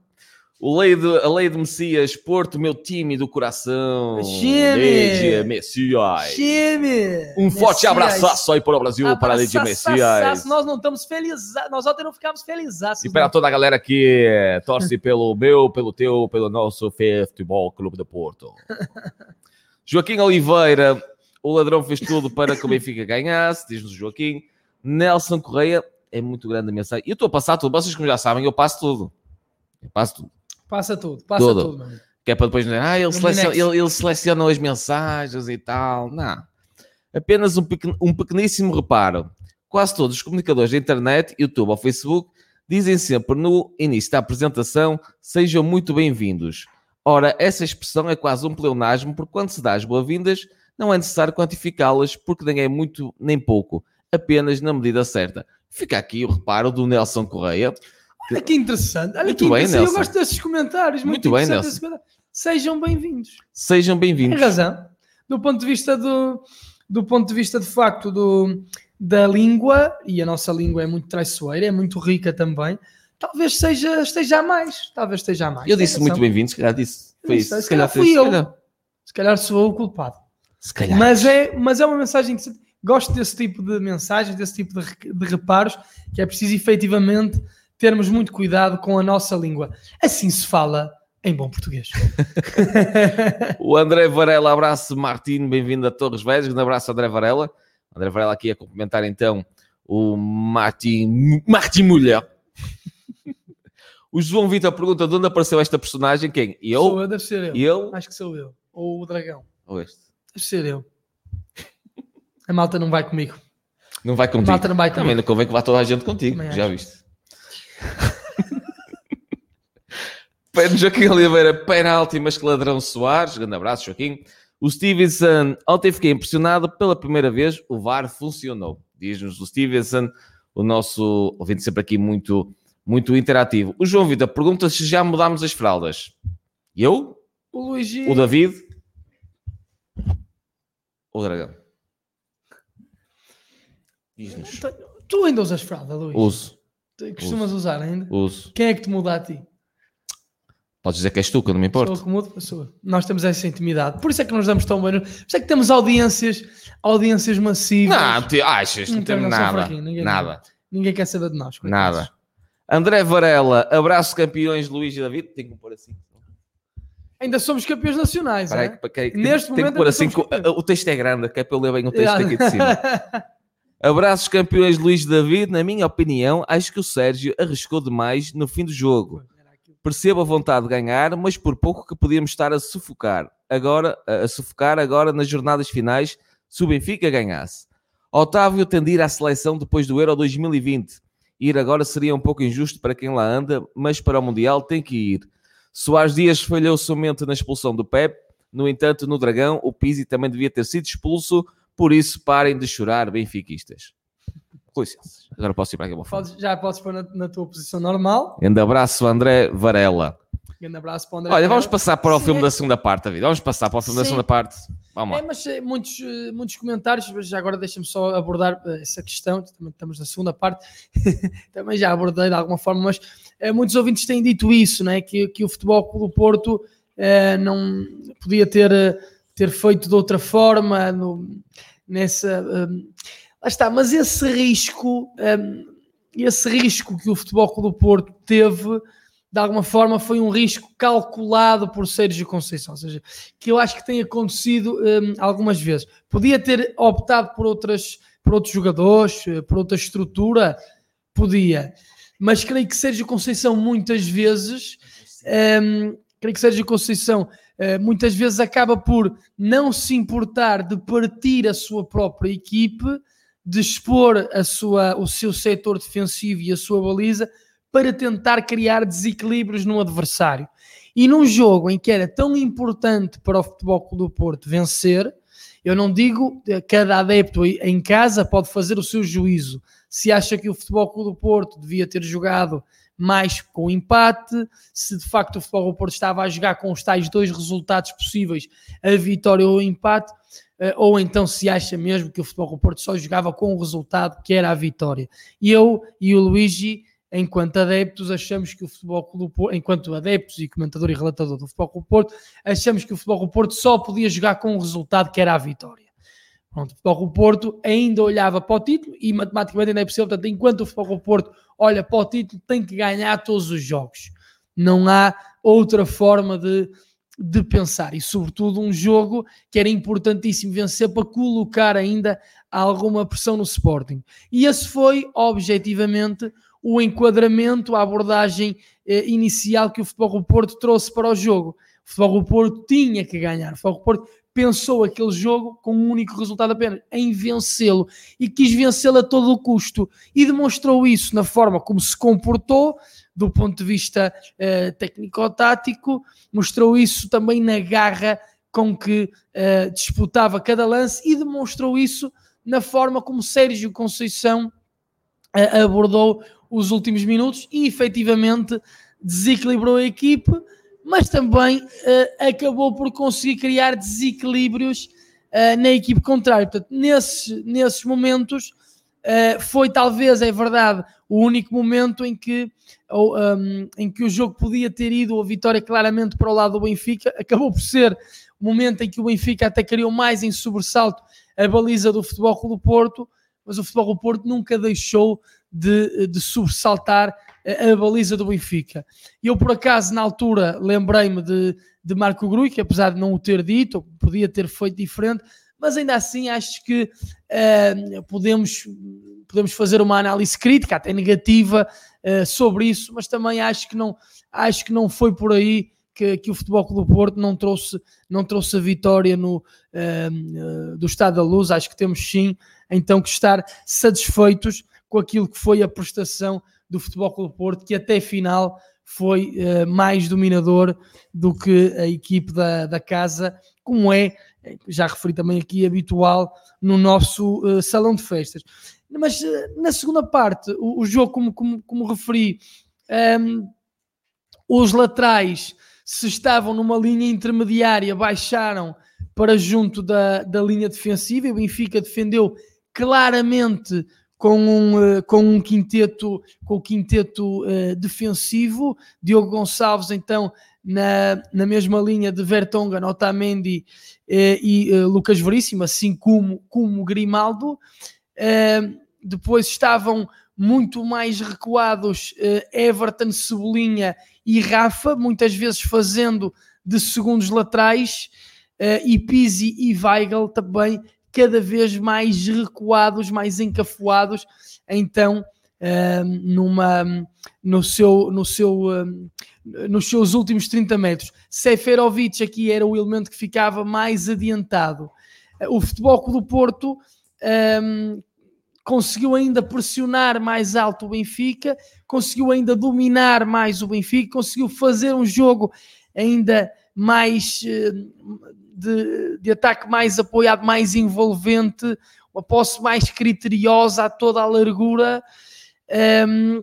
Speaker 1: O lei de, a lei de Messias, Porto, meu time do coração.
Speaker 2: Time!
Speaker 1: Messias.
Speaker 2: Time!
Speaker 1: Um forte abraço aí para o Brasil, para a de Messias.
Speaker 2: Nós não estamos felizes, nós ontem não ficamos felizes.
Speaker 1: E para toda a galera que eh, torce pelo meu, pelo teu, pelo nosso Futebol Clube de Porto. Joaquim Oliveira, o ladrão fez tudo para que o Benfica ganhasse, diz-nos o Joaquim. Nelson Correia, é muito grande a mensagem. E eu estou a passar tudo, vocês como já sabem, eu passo tudo. Eu passo tudo.
Speaker 2: Passa tudo, passa
Speaker 1: Tudo.
Speaker 2: tudo.
Speaker 1: Que é para depois dizer, ah, ele, seleciona, ele, ele seleciona as mensagens e tal. Não. Apenas um, pequen- um pequeníssimo reparo. Quase todos os comunicadores da internet, YouTube ou Facebook, dizem sempre no início da apresentação, sejam muito bem-vindos. Ora, essa expressão é quase um pleonasmo, porque quando se dá as boas-vindas, não é necessário quantificá-las, porque nem é muito nem pouco, apenas na medida certa. Fica aqui o reparo do Nelson Correia.
Speaker 2: Olha que interessante. Olha
Speaker 1: Muito
Speaker 2: que
Speaker 1: bem,
Speaker 2: interessante. Eu
Speaker 1: Nelson.
Speaker 2: gosto desses comentários.
Speaker 1: Muito bem,
Speaker 2: interessante
Speaker 1: Nelson.
Speaker 2: Sejam bem-vindos.
Speaker 1: Sejam
Speaker 2: Tem
Speaker 1: bem-vindos.
Speaker 2: razão. Do ponto de vista do, do ponto de vista de facto do, da língua, e a nossa língua é muito traiçoeira, é muito rica também, talvez seja, esteja a mais. Talvez esteja a mais.
Speaker 1: Eu
Speaker 2: Tem
Speaker 1: disse muito bem-vindos, se calhar disse. Foi isso.
Speaker 2: sei,
Speaker 1: Se calhar
Speaker 2: fui
Speaker 1: fez- se
Speaker 2: eu.
Speaker 1: calhar-
Speaker 2: Se calhar sou eu o culpado.
Speaker 1: Se calhar.
Speaker 2: Mas é, mas é uma mensagem interessante. Gosto desse tipo de mensagens, desse tipo de, de reparos, que é preciso efetivamente termos muito cuidado com a nossa língua. Assim se fala em bom português.
Speaker 1: O André Varela, abraço Martino, bem-vindo a Torres Vedras, um abraço André Varela. André Varela aqui a complementar então o Martin, Martin Mulher. O João Vitor pergunta de onde apareceu esta personagem, quem?
Speaker 2: Sou
Speaker 1: Eu?
Speaker 2: eu, deve ser eu.
Speaker 1: Eu?
Speaker 2: Acho que sou eu. Ou o dragão.
Speaker 1: Ou este?
Speaker 2: Deve ser eu. A malta não vai comigo.
Speaker 1: Não vai
Speaker 2: A
Speaker 1: contigo.
Speaker 2: malta não vai
Speaker 1: Também
Speaker 2: comigo.
Speaker 1: não convém que vá toda a gente contigo,
Speaker 2: Também
Speaker 1: já
Speaker 2: acho.
Speaker 1: viste. Pedro Joaquim Oliveira, penalti, mas que ladrão Soares. Grande abraço, Joaquim. O Stevenson, ontem fiquei impressionado, pela primeira vez o VAR funcionou. Diz-nos o Stevenson, o nosso ouvinte sempre aqui muito, muito interativo. O João Vitor pergunta se já mudámos as fraldas. Eu?
Speaker 2: O Luigi.
Speaker 1: O David? O Dragão? Diz-nos.
Speaker 2: Tu ainda usas fralda, Luís?
Speaker 1: Uso,
Speaker 2: Tu Costumas usar ainda?
Speaker 1: uso.
Speaker 2: Quem é que te muda a ti?
Speaker 1: Podes dizer que és tu, que eu não me
Speaker 2: Sou
Speaker 1: importo.
Speaker 2: eu que mudo, sou eu. Nós temos essa intimidade. Por isso é que nos damos tão bem. Por isso é que temos audiências, audiências massivas.
Speaker 1: Não, te achas, não
Speaker 2: Não
Speaker 1: tem
Speaker 2: tem noção
Speaker 1: nada.
Speaker 2: ninguém
Speaker 1: Nada,
Speaker 2: Ninguém quer saber de nós.
Speaker 1: nada. André Varela, abraço campeões Luís e David. Tem que pôr assim.
Speaker 2: Ainda somos campeões nacionais.
Speaker 1: Espera aí,
Speaker 2: é?
Speaker 1: que- que- que-
Speaker 2: Neste
Speaker 1: tem que
Speaker 2: momento
Speaker 1: pôr
Speaker 2: ainda
Speaker 1: assim. que o- texto é grande, que é para eu ler bem o texto aqui de cima. Abraços campeões Luís David. Na minha opinião, acho que o Sérgio arriscou demais no fim do jogo. Percebo a vontade de ganhar, mas por pouco que podíamos estar a sufocar. Agora, a a sufocar agora nas jornadas finais, se o Benfica ganhasse. Otávio tem de ir à seleção depois do Euro 2020. Ir agora seria um pouco injusto para quem lá anda, mas para o Mundial tem que ir. Soares Dias falhou somente na expulsão do Pep. No entanto, no Dragão, o Pizzi também devia ter sido expulso. Por isso, parem de chorar, benfiquistas. Com licença. Agora posso ir para aqui uma foto.
Speaker 2: Já podes pôr na, na tua posição normal.
Speaker 1: Grande abraço, André Varela.
Speaker 2: Grande abraço para o André.
Speaker 1: Olha, vamos
Speaker 2: Pereira.
Speaker 1: passar para o
Speaker 2: Sim,
Speaker 1: filme
Speaker 2: é-
Speaker 1: da segunda parte, David. Vamos passar para o filme da
Speaker 2: Sim.
Speaker 1: segunda parte. Vamos
Speaker 2: É,
Speaker 1: lá.
Speaker 2: mas eh, muitos, eh, muitos comentários, mas já agora deixa-me só abordar eh, essa questão, também estamos na segunda parte, também já abordei de alguma forma, mas eh, muitos ouvintes têm dito isso, né? que, que o Futebol do Porto eh, não podia ter, ter feito de outra forma, no- nessa... eh, lá está, mas esse risco, eh, esse risco que o Futebol Clube do Porto teve, de alguma forma foi um risco calculado por Sérgio Conceição, ou seja, que eu acho que tem acontecido hum, algumas vezes. Podia ter optado por, outras, por outros jogadores, eh, por outra estrutura, podia, mas creio que Sérgio Conceição muitas vezes, hum, creio que Sérgio Conceição eh, muitas vezes acaba por não se importar de partir a sua própria equipe, de expor a sua, o seu setor defensivo e a sua baliza para tentar criar desequilíbrios no adversário. E num jogo em que era tão importante para o Futebol Clube do Porto vencer, eu não digo eh, cada adepto em casa pode fazer o seu juízo. Se acha que o Futebol Clube do Porto devia ter jogado mais com empate, se de facto o Futebol do Porto estava a jogar com os tais dois resultados possíveis, a vitória ou o empate, eh, ou então se acha mesmo que o Futebol do Porto só jogava com o resultado que era a vitória. Eu e o Luigi, enquanto adeptos, achamos que o Futebol Clube Porto, enquanto adeptos e comentador e relatador do Futebol Porto, achamos que o Futebol Porto só podia jogar com o resultado que era a vitória. Pronto, o Futebol Porto ainda olhava para o título e matematicamente ainda é possível. Portanto, enquanto o Futebol Porto olha para o título, tem que ganhar todos os jogos. Não há outra forma de, de pensar. E, sobretudo, um jogo que era importantíssimo vencer para colocar ainda alguma pressão no Sporting. E esse foi, objetivamente, o enquadramento, a abordagem eh, inicial que o Futebol Porto trouxe para o jogo. O Futebol Porto tinha que ganhar. O Futebol Porto pensou aquele jogo com um único resultado apenas, em vencê-lo e quis vencê-lo a todo o custo e demonstrou isso na forma como se comportou do ponto de vista uh, técnico-tático, mostrou isso também na garra com que uh, disputava cada lance e demonstrou isso na forma como Sérgio Conceição uh, abordou os últimos minutos e efetivamente desequilibrou a equipe mas também uh, acabou por conseguir criar desequilíbrios uh, na equipe contrária. Portanto, nesses, nesses momentos uh, foi talvez, é verdade, o único momento em que, ou, um, em que o jogo podia ter ido a vitória claramente para o lado do Benfica. Acabou por ser o momento em que o Benfica até criou mais em sobressalto a baliza do Futebol do Porto, mas o Futebol do Porto nunca deixou de, de sobressaltar a, baliza do Benfica. Eu, por acaso, na altura, lembrei-me de, de Marco Grui, que apesar de não o ter dito, podia ter feito diferente, mas ainda assim acho que uh, podemos, podemos fazer uma análise crítica, até negativa, uh, sobre isso, mas também acho que não, acho que não foi por aí que, que, o Futebol Clube do Porto não trouxe, não trouxe a vitória no, uh, do Estado da Luz. Acho que temos sim, então, que estar satisfeitos com aquilo que foi a prestação do Futebol Clube Porto, que até final foi uh, mais dominador do que a equipe da, da casa, como é, já referi também aqui, habitual no nosso uh, salão de festas. Mas uh, na segunda parte, o, o, jogo, como, como, como referi, um, ehm, os laterais, se estavam numa linha intermediária, baixaram para junto da, da linha defensiva e o Benfica defendeu claramente com um, uh, com um quinteto, com o quinteto uh, defensivo, Diogo Gonçalves então na, na mesma linha de Vertonghen, Otamendi uh, e Lucas Veríssimo, assim como, como Grimaldo. depois estavam muito mais recuados Everton, Cebolinha e Rafa, muitas vezes fazendo de segundos laterais, e Pizzi e Weigl também cada vez mais recuados, mais encafuados, então uh, numa, no seu, no seu, uh, nos seus últimos 30 metros. Seferovic aqui era o elemento que ficava mais adiantado. O Futebol do Porto um, conseguiu ainda pressionar mais alto o Benfica, conseguiu ainda dominar mais o Benfica, conseguiu fazer um jogo ainda mais de, de ataque mais apoiado, mais envolvente, uma posse mais criteriosa a toda a largura. Um,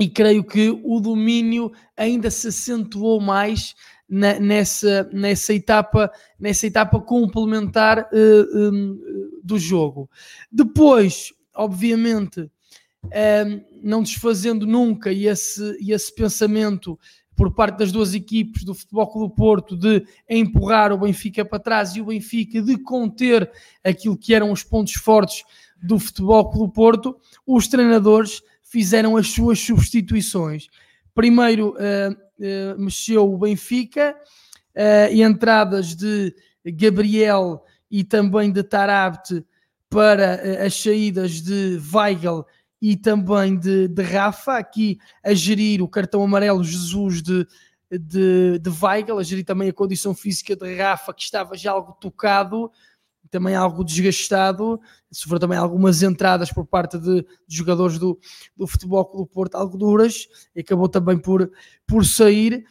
Speaker 2: e creio que o domínio ainda se acentuou mais na, nessa, nessa, etapa, nessa etapa complementar uh, um, do jogo. Depois, obviamente, um, não desfazendo nunca esse, esse pensamento por parte das duas equipes do Futebol Clube do Porto de empurrar o Benfica para trás e o Benfica de conter aquilo que eram os pontos fortes do Futebol Clube do Porto, os treinadores fizeram as suas substituições. Primeiro uh, uh, mexeu o Benfica uh, e entradas de Gabriel e também de Tarabt para as saídas de Weigl e também de, de Rafa, aqui a gerir o cartão amarelo Jesus de, de, de Weigl, a gerir também a condição física de Rafa, que estava já algo tocado, também algo desgastado, sofreu também algumas entradas por parte de, de jogadores do, do Futebol Clube Porto, algo duras, e acabou também por, por sair.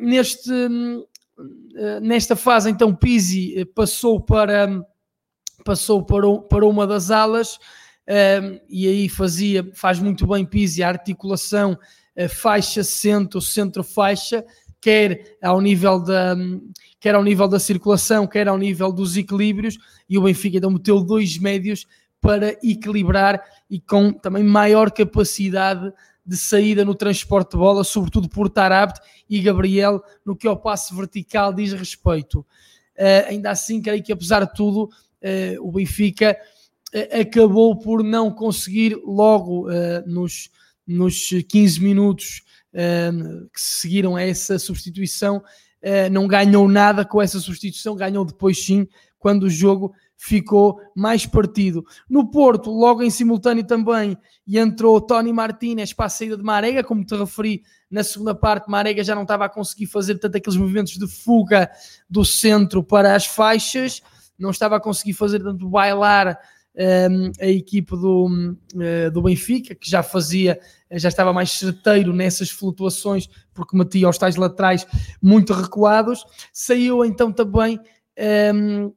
Speaker 2: Neste, uh, nesta fase, então, Pizzi passou para, passou para, para uma das alas, um, e aí fazia, faz muito bem Pizzi a articulação faixa centro, centro faixa, quer ao nível da quer ao nível da circulação, quer ao nível dos equilíbrios, e o Benfica então meteu dois médios para equilibrar e com também maior capacidade de saída no transporte de bola, sobretudo por Tarabt e Gabriel, no que ao passe vertical diz respeito. Uh, ainda assim, creio que apesar de tudo, uh, o Benfica acabou por não conseguir logo nos, nos 15 minutos que seguiram a essa substituição, não ganhou nada com essa substituição, ganhou depois sim, quando o jogo ficou mais partido. No Porto, logo em simultâneo também, entrou Tony Martínez para a saída de Marega, como te referi na segunda parte, Marega já não estava a conseguir fazer tanto aqueles movimentos de fuga do centro para as faixas, não estava a conseguir fazer tanto bailar a equipe do, uh, do Benfica, que já fazia, já estava mais certeiro nessas flutuações, porque metia os tais laterais muito recuados. Saiu então também um,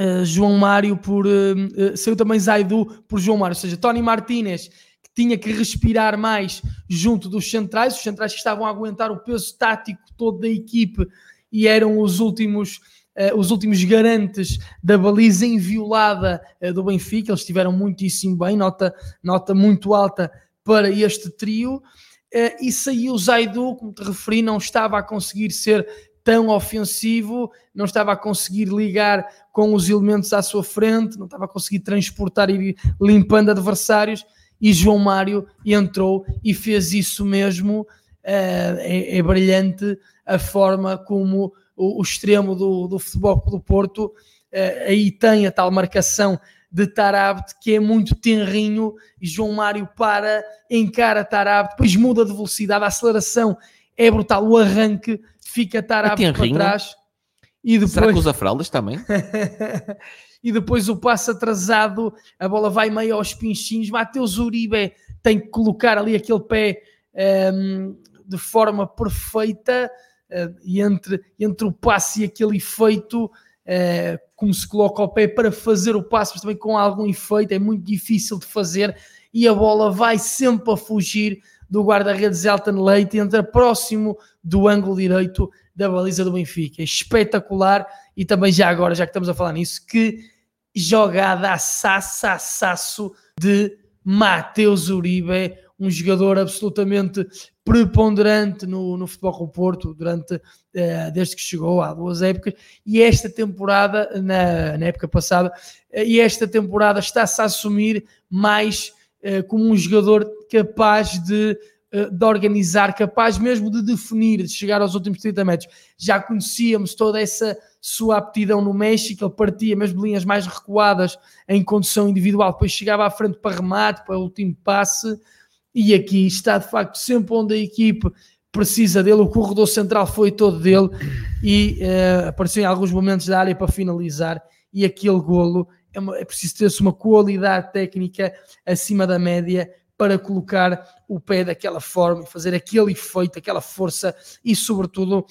Speaker 2: uh, João Mário por. Uh, saiu também Zaidu por João Mário, ou seja, Tony Martínez que tinha que respirar mais junto dos centrais, os centrais que estavam a aguentar o peso tático todo da equipe e eram os últimos. Uh, os últimos garantes da baliza inviolada uh, do Benfica, eles estiveram muitíssimo bem, nota, nota muito alta para este trio. Uh, e saiu Zaidu, como te referi, não estava a conseguir ser tão ofensivo, não estava a conseguir ligar com os elementos à sua frente, não estava a conseguir transportar e ir limpando adversários. E João Mário entrou e fez isso mesmo. É, é, brilhante a forma como o, o extremo do, do futebol do Porto uh, aí tem a tal marcação de Tarabt que é muito tenrinho e João Mário para, encara Tarabt, depois muda de velocidade, a aceleração é brutal, o arranque fica Tarapto para trás.
Speaker 1: E depois... Será que usa fraldas também?
Speaker 2: e depois o passo atrasado, a bola vai meio aos pinchinhos. Mateus Uribe tem que colocar ali aquele pé um, ehm, de forma perfeita e entre, entre o passe e aquele efeito, uh, como se coloca o pé para fazer o passe, mas também com algum efeito, é muito difícil de fazer e a bola vai sempre a fugir do guarda-redes Elton Leite, entra próximo do ângulo direito da baliza do Benfica. É espetacular e também já agora, já que estamos a falar nisso, que jogada assassaço de Mateus Uribe, um jogador absolutamente preponderante no, no futebol com o Porto durante, uh, desde que chegou há duas épocas e esta temporada, na, na época passada, uh, e esta temporada está-se a assumir mais uh, como um jogador capaz de, de organizar, capaz mesmo de definir, de chegar aos últimos 30 metros. Já conhecíamos toda essa sua aptidão no México, ele partia mesmo linhas mais recuadas em condução individual, depois chegava à frente para remate, para o último passe, e aqui está de facto sempre onde a equipe precisa dele, o corredor central foi todo dele e uh, apareceu em alguns momentos da área para finalizar e aquele golo é, uma, é preciso ter-se uma qualidade técnica acima da média para colocar o pé daquela forma e fazer aquele efeito, aquela força e, sobretudo,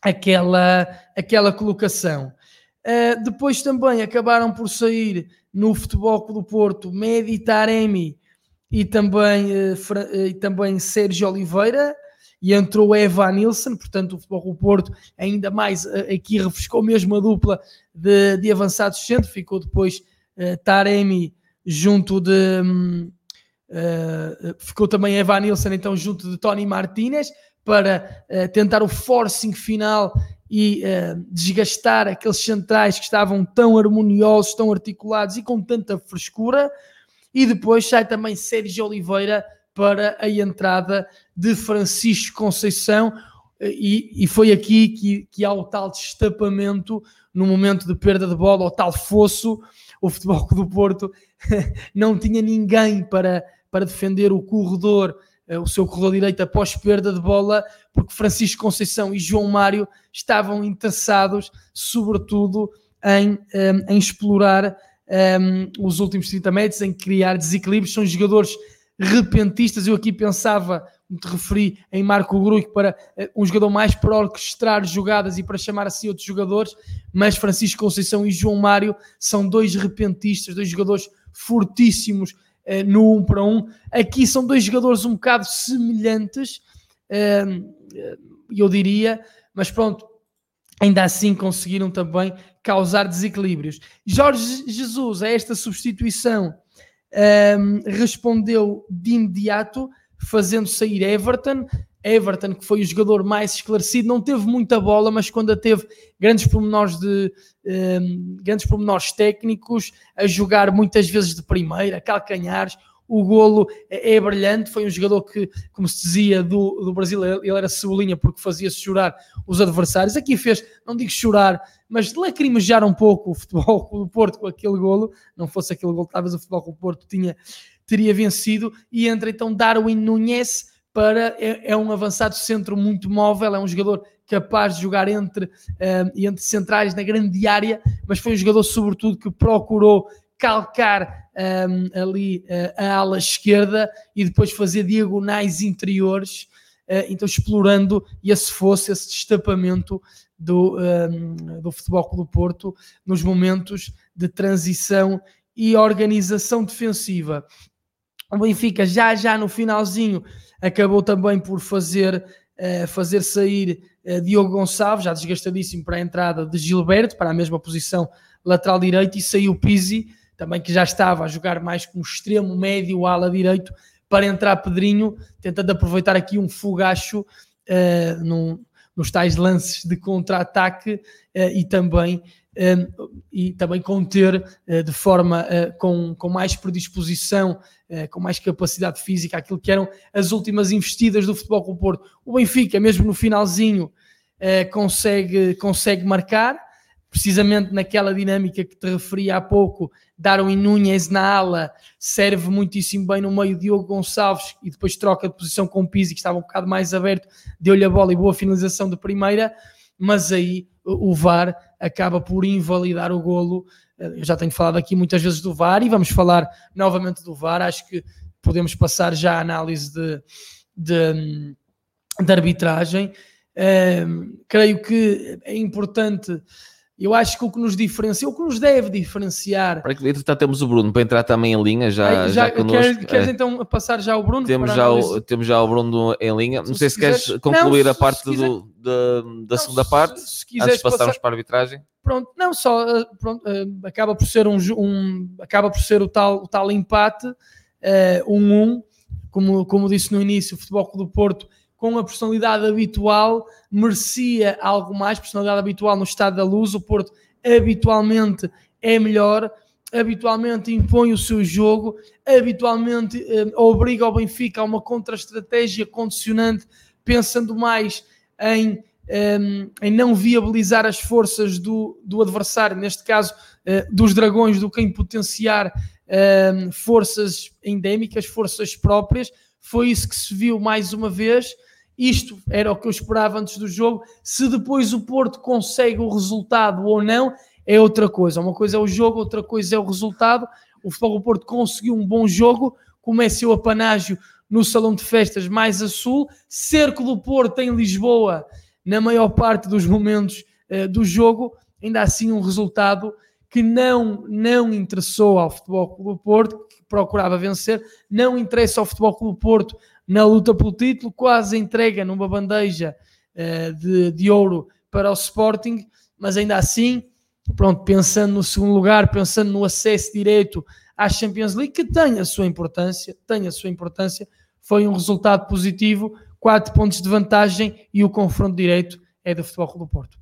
Speaker 2: aquela, aquela colocação. Uh, depois também acabaram por sair no Futebol do Porto Medi Taremi e também, uh, e também Sérgio Oliveira e entrou Eva Nilsson, portanto o Futebol do Porto ainda mais uh, aqui refrescou mesmo a dupla de, de avançados centro, ficou depois Taremi junto de um, Uh, ficou também Evan Nilsson então junto de Tony Martinez para tentar o forcing final e desgastar aqueles centrais que estavam tão harmoniosos, tão articulados e com tanta frescura. E depois sai também Sérgio Oliveira para a entrada de Francisco Conceição. E, e foi aqui que, que há o tal destapamento no momento de perda de bola, o tal fosso. O Futebol do Porto não tinha ninguém para, para defender o corredor, eh, o seu corredor direito após perda de bola, porque Francisco Conceição e João Mário estavam interessados, sobretudo, em, em explorar um, os últimos 30 metros, em criar desequilíbrios. São jogadores repentistas. Eu aqui pensava, te referi, em Marco Gruig para um jogador mais para orquestrar jogadas e para chamar assim outros jogadores, mas Francisco Conceição e João Mário são dois repentistas, dois jogadores fortíssimos uh, no 1 um para 1. Um. Aqui são dois jogadores um bocado semelhantes, uh, eu diria, mas pronto, ainda assim conseguiram também causar desequilíbrios. Jorge Jesus, a esta substituição, um, respondeu de imediato, fazendo sair Everton. Everton, que foi o jogador mais esclarecido, não teve muita bola, mas quando a teve grandes pormenores, de, um, grandes pormenores técnicos, a jogar muitas vezes de primeira, calcanhares, o golo é, é, brilhante, foi um jogador que, como se dizia do, do Brasil, ele era cebolinha porque fazia-se chorar os adversários. Aqui fez, não digo chorar, mas lacrimejar um pouco o futebol do Porto com aquele golo. Não fosse aquele golo, talvez o futebol do Porto tinha, teria vencido. E entra então Darwin Nunes para é, é, um avançado centro muito móvel, é um jogador capaz de jogar entre, uh, entre centrais na grande área, mas foi um jogador sobretudo que procurou calcar um, ali uh, a ala esquerda e depois fazer diagonais interiores, uh, então explorando esse fosse, esse destapamento do, um, do Futebol Clube do Porto nos momentos de transição e organização defensiva. O Benfica já já no finalzinho acabou também por fazer, uh, fazer sair uh, Diogo Gonçalves, já desgastadíssimo para a entrada de Gilberto, para a mesma posição lateral direito, e saiu Pizzi, também que já estava a jogar mais como extremo médio ala direito, para entrar Pedrinho, tentando aproveitar aqui um fogacho uh, num, nos tais lances de contra-ataque uh, e também e também conter uh, de forma uh, com, com mais predisposição, uh, com mais capacidade física, aquilo que eram as últimas investidas do futebol com o Porto. O Benfica, mesmo no finalzinho, consegue, consegue marcar, precisamente naquela dinâmica que te referi há pouco, Darwin Nunes na ala serve muitíssimo bem no meio Diogo Gonçalves e depois troca de posição com o Pizzi, que estava um bocado mais aberto, deu-lhe a bola e boa finalização de primeira, mas aí o VAR acaba por invalidar o golo. Eu já tenho falado aqui muitas vezes do VAR e vamos falar novamente do VAR. Acho que podemos passar já à análise de, de, de arbitragem. Um, creio que é importante eu acho que o que nos diferencia, o que nos deve diferenciar.
Speaker 1: Para que entretanto temos o Bruno para entrar também em linha. Já, já, já
Speaker 2: queres, queres é. então passar já o Bruno?
Speaker 1: Temos já o, temos já o Bruno em linha. Não sei se, se queres concluir não, a parte quiser, do, da, da não, segunda se, parte, se antes de passarmos passar, para a arbitragem.
Speaker 2: Pronto, não só eh, pronto, eh, acaba por ser um, um, acaba por ser o tal, o tal empate, uh, um 1, um, como, como disse no início, o Futebol do Porto com a personalidade habitual, merecia algo mais, personalidade habitual no estado da luz. O Porto habitualmente é melhor, habitualmente impõe o seu jogo, habitualmente eh, obriga o Benfica a uma contra-estratégia condicionante, pensando mais em, eh, em não viabilizar as forças do, do adversário, neste caso eh, dos dragões, do que em potenciar eh, forças endémicas, forças próprias. Foi isso que se viu mais uma vez isto era o que eu esperava antes do jogo. Se depois o Porto consegue o resultado ou não, é outra coisa. Uma coisa é o jogo, outra coisa é o resultado. O Futebol do Porto conseguiu um bom jogo, comece o apanágio no Salão de Festas mais a sul, cerco do Porto em Lisboa, na maior parte dos momentos uh, do jogo, ainda assim um resultado que não, não interessou ao Futebol Clube Porto, que procurava vencer, não interessa ao Futebol Clube Porto na luta pelo título, quase entrega numa bandeja uh, de, de ouro para o Sporting, mas ainda assim, pronto, pensando no segundo lugar, pensando no acesso direito à Champions League, que tem a sua importância, tem a sua importância, foi um resultado positivo, quatro pontos de vantagem e o confronto direito é do Futebol do Porto.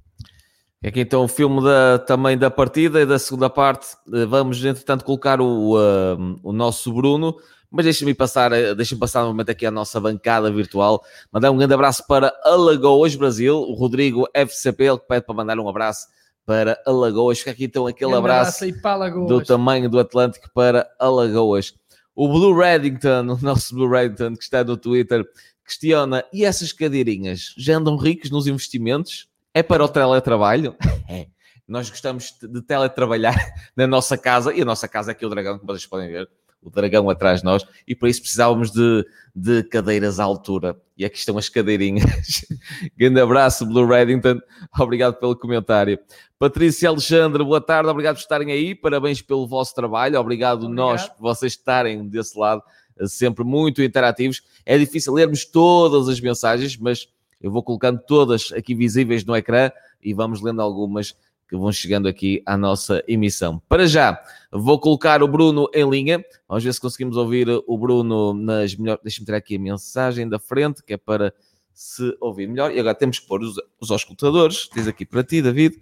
Speaker 1: Aqui então o filme da, também da partida e da segunda parte. Eh, vamos, entretanto, colocar o, uh, o nosso Bruno mas deixa-me passar, eh, deixa passar um momento aqui à nossa bancada virtual. Mandar um grande abraço para Alagoas, Brasil. O Rodrigo FCP, ele pede para mandar um abraço para Alagoas. Fica aqui então aquele abraço, abraço do tamanho do Atlântico para Alagoas. O Blue Reddington, o nosso Blue Reddington, que está no Twitter, questiona: e essas cadeirinhas já andam ricos nos investimentos? É para o teletrabalho? É. Nós gostamos de teletrabalhar na nossa casa, e a nossa casa é aqui o Dragão, como vocês podem ver o dragão atrás de nós, e por isso precisávamos de, de cadeiras à altura. E aqui estão as cadeirinhas. Grande abraço, Blue Reddington. Obrigado pelo comentário. Patrícia Alexandre, boa tarde. Obrigado por estarem aí. Parabéns pelo vosso trabalho. Obrigado, Obrigado. nós, por vocês estarem desse lado, sempre muito interativos. É difícil lermos todas as mensagens, mas eu vou colocando todas aqui visíveis no ecrã e vamos lendo algumas que vão chegando aqui à nossa emissão. Para já, vou colocar o Bruno em linha. Vamos ver se conseguimos ouvir o Bruno nas melhores. Deixa-me tirar aqui a mensagem da frente, que é para se ouvir melhor. E agora temos que pôr os, os auscultadores. Diz aqui para ti, David.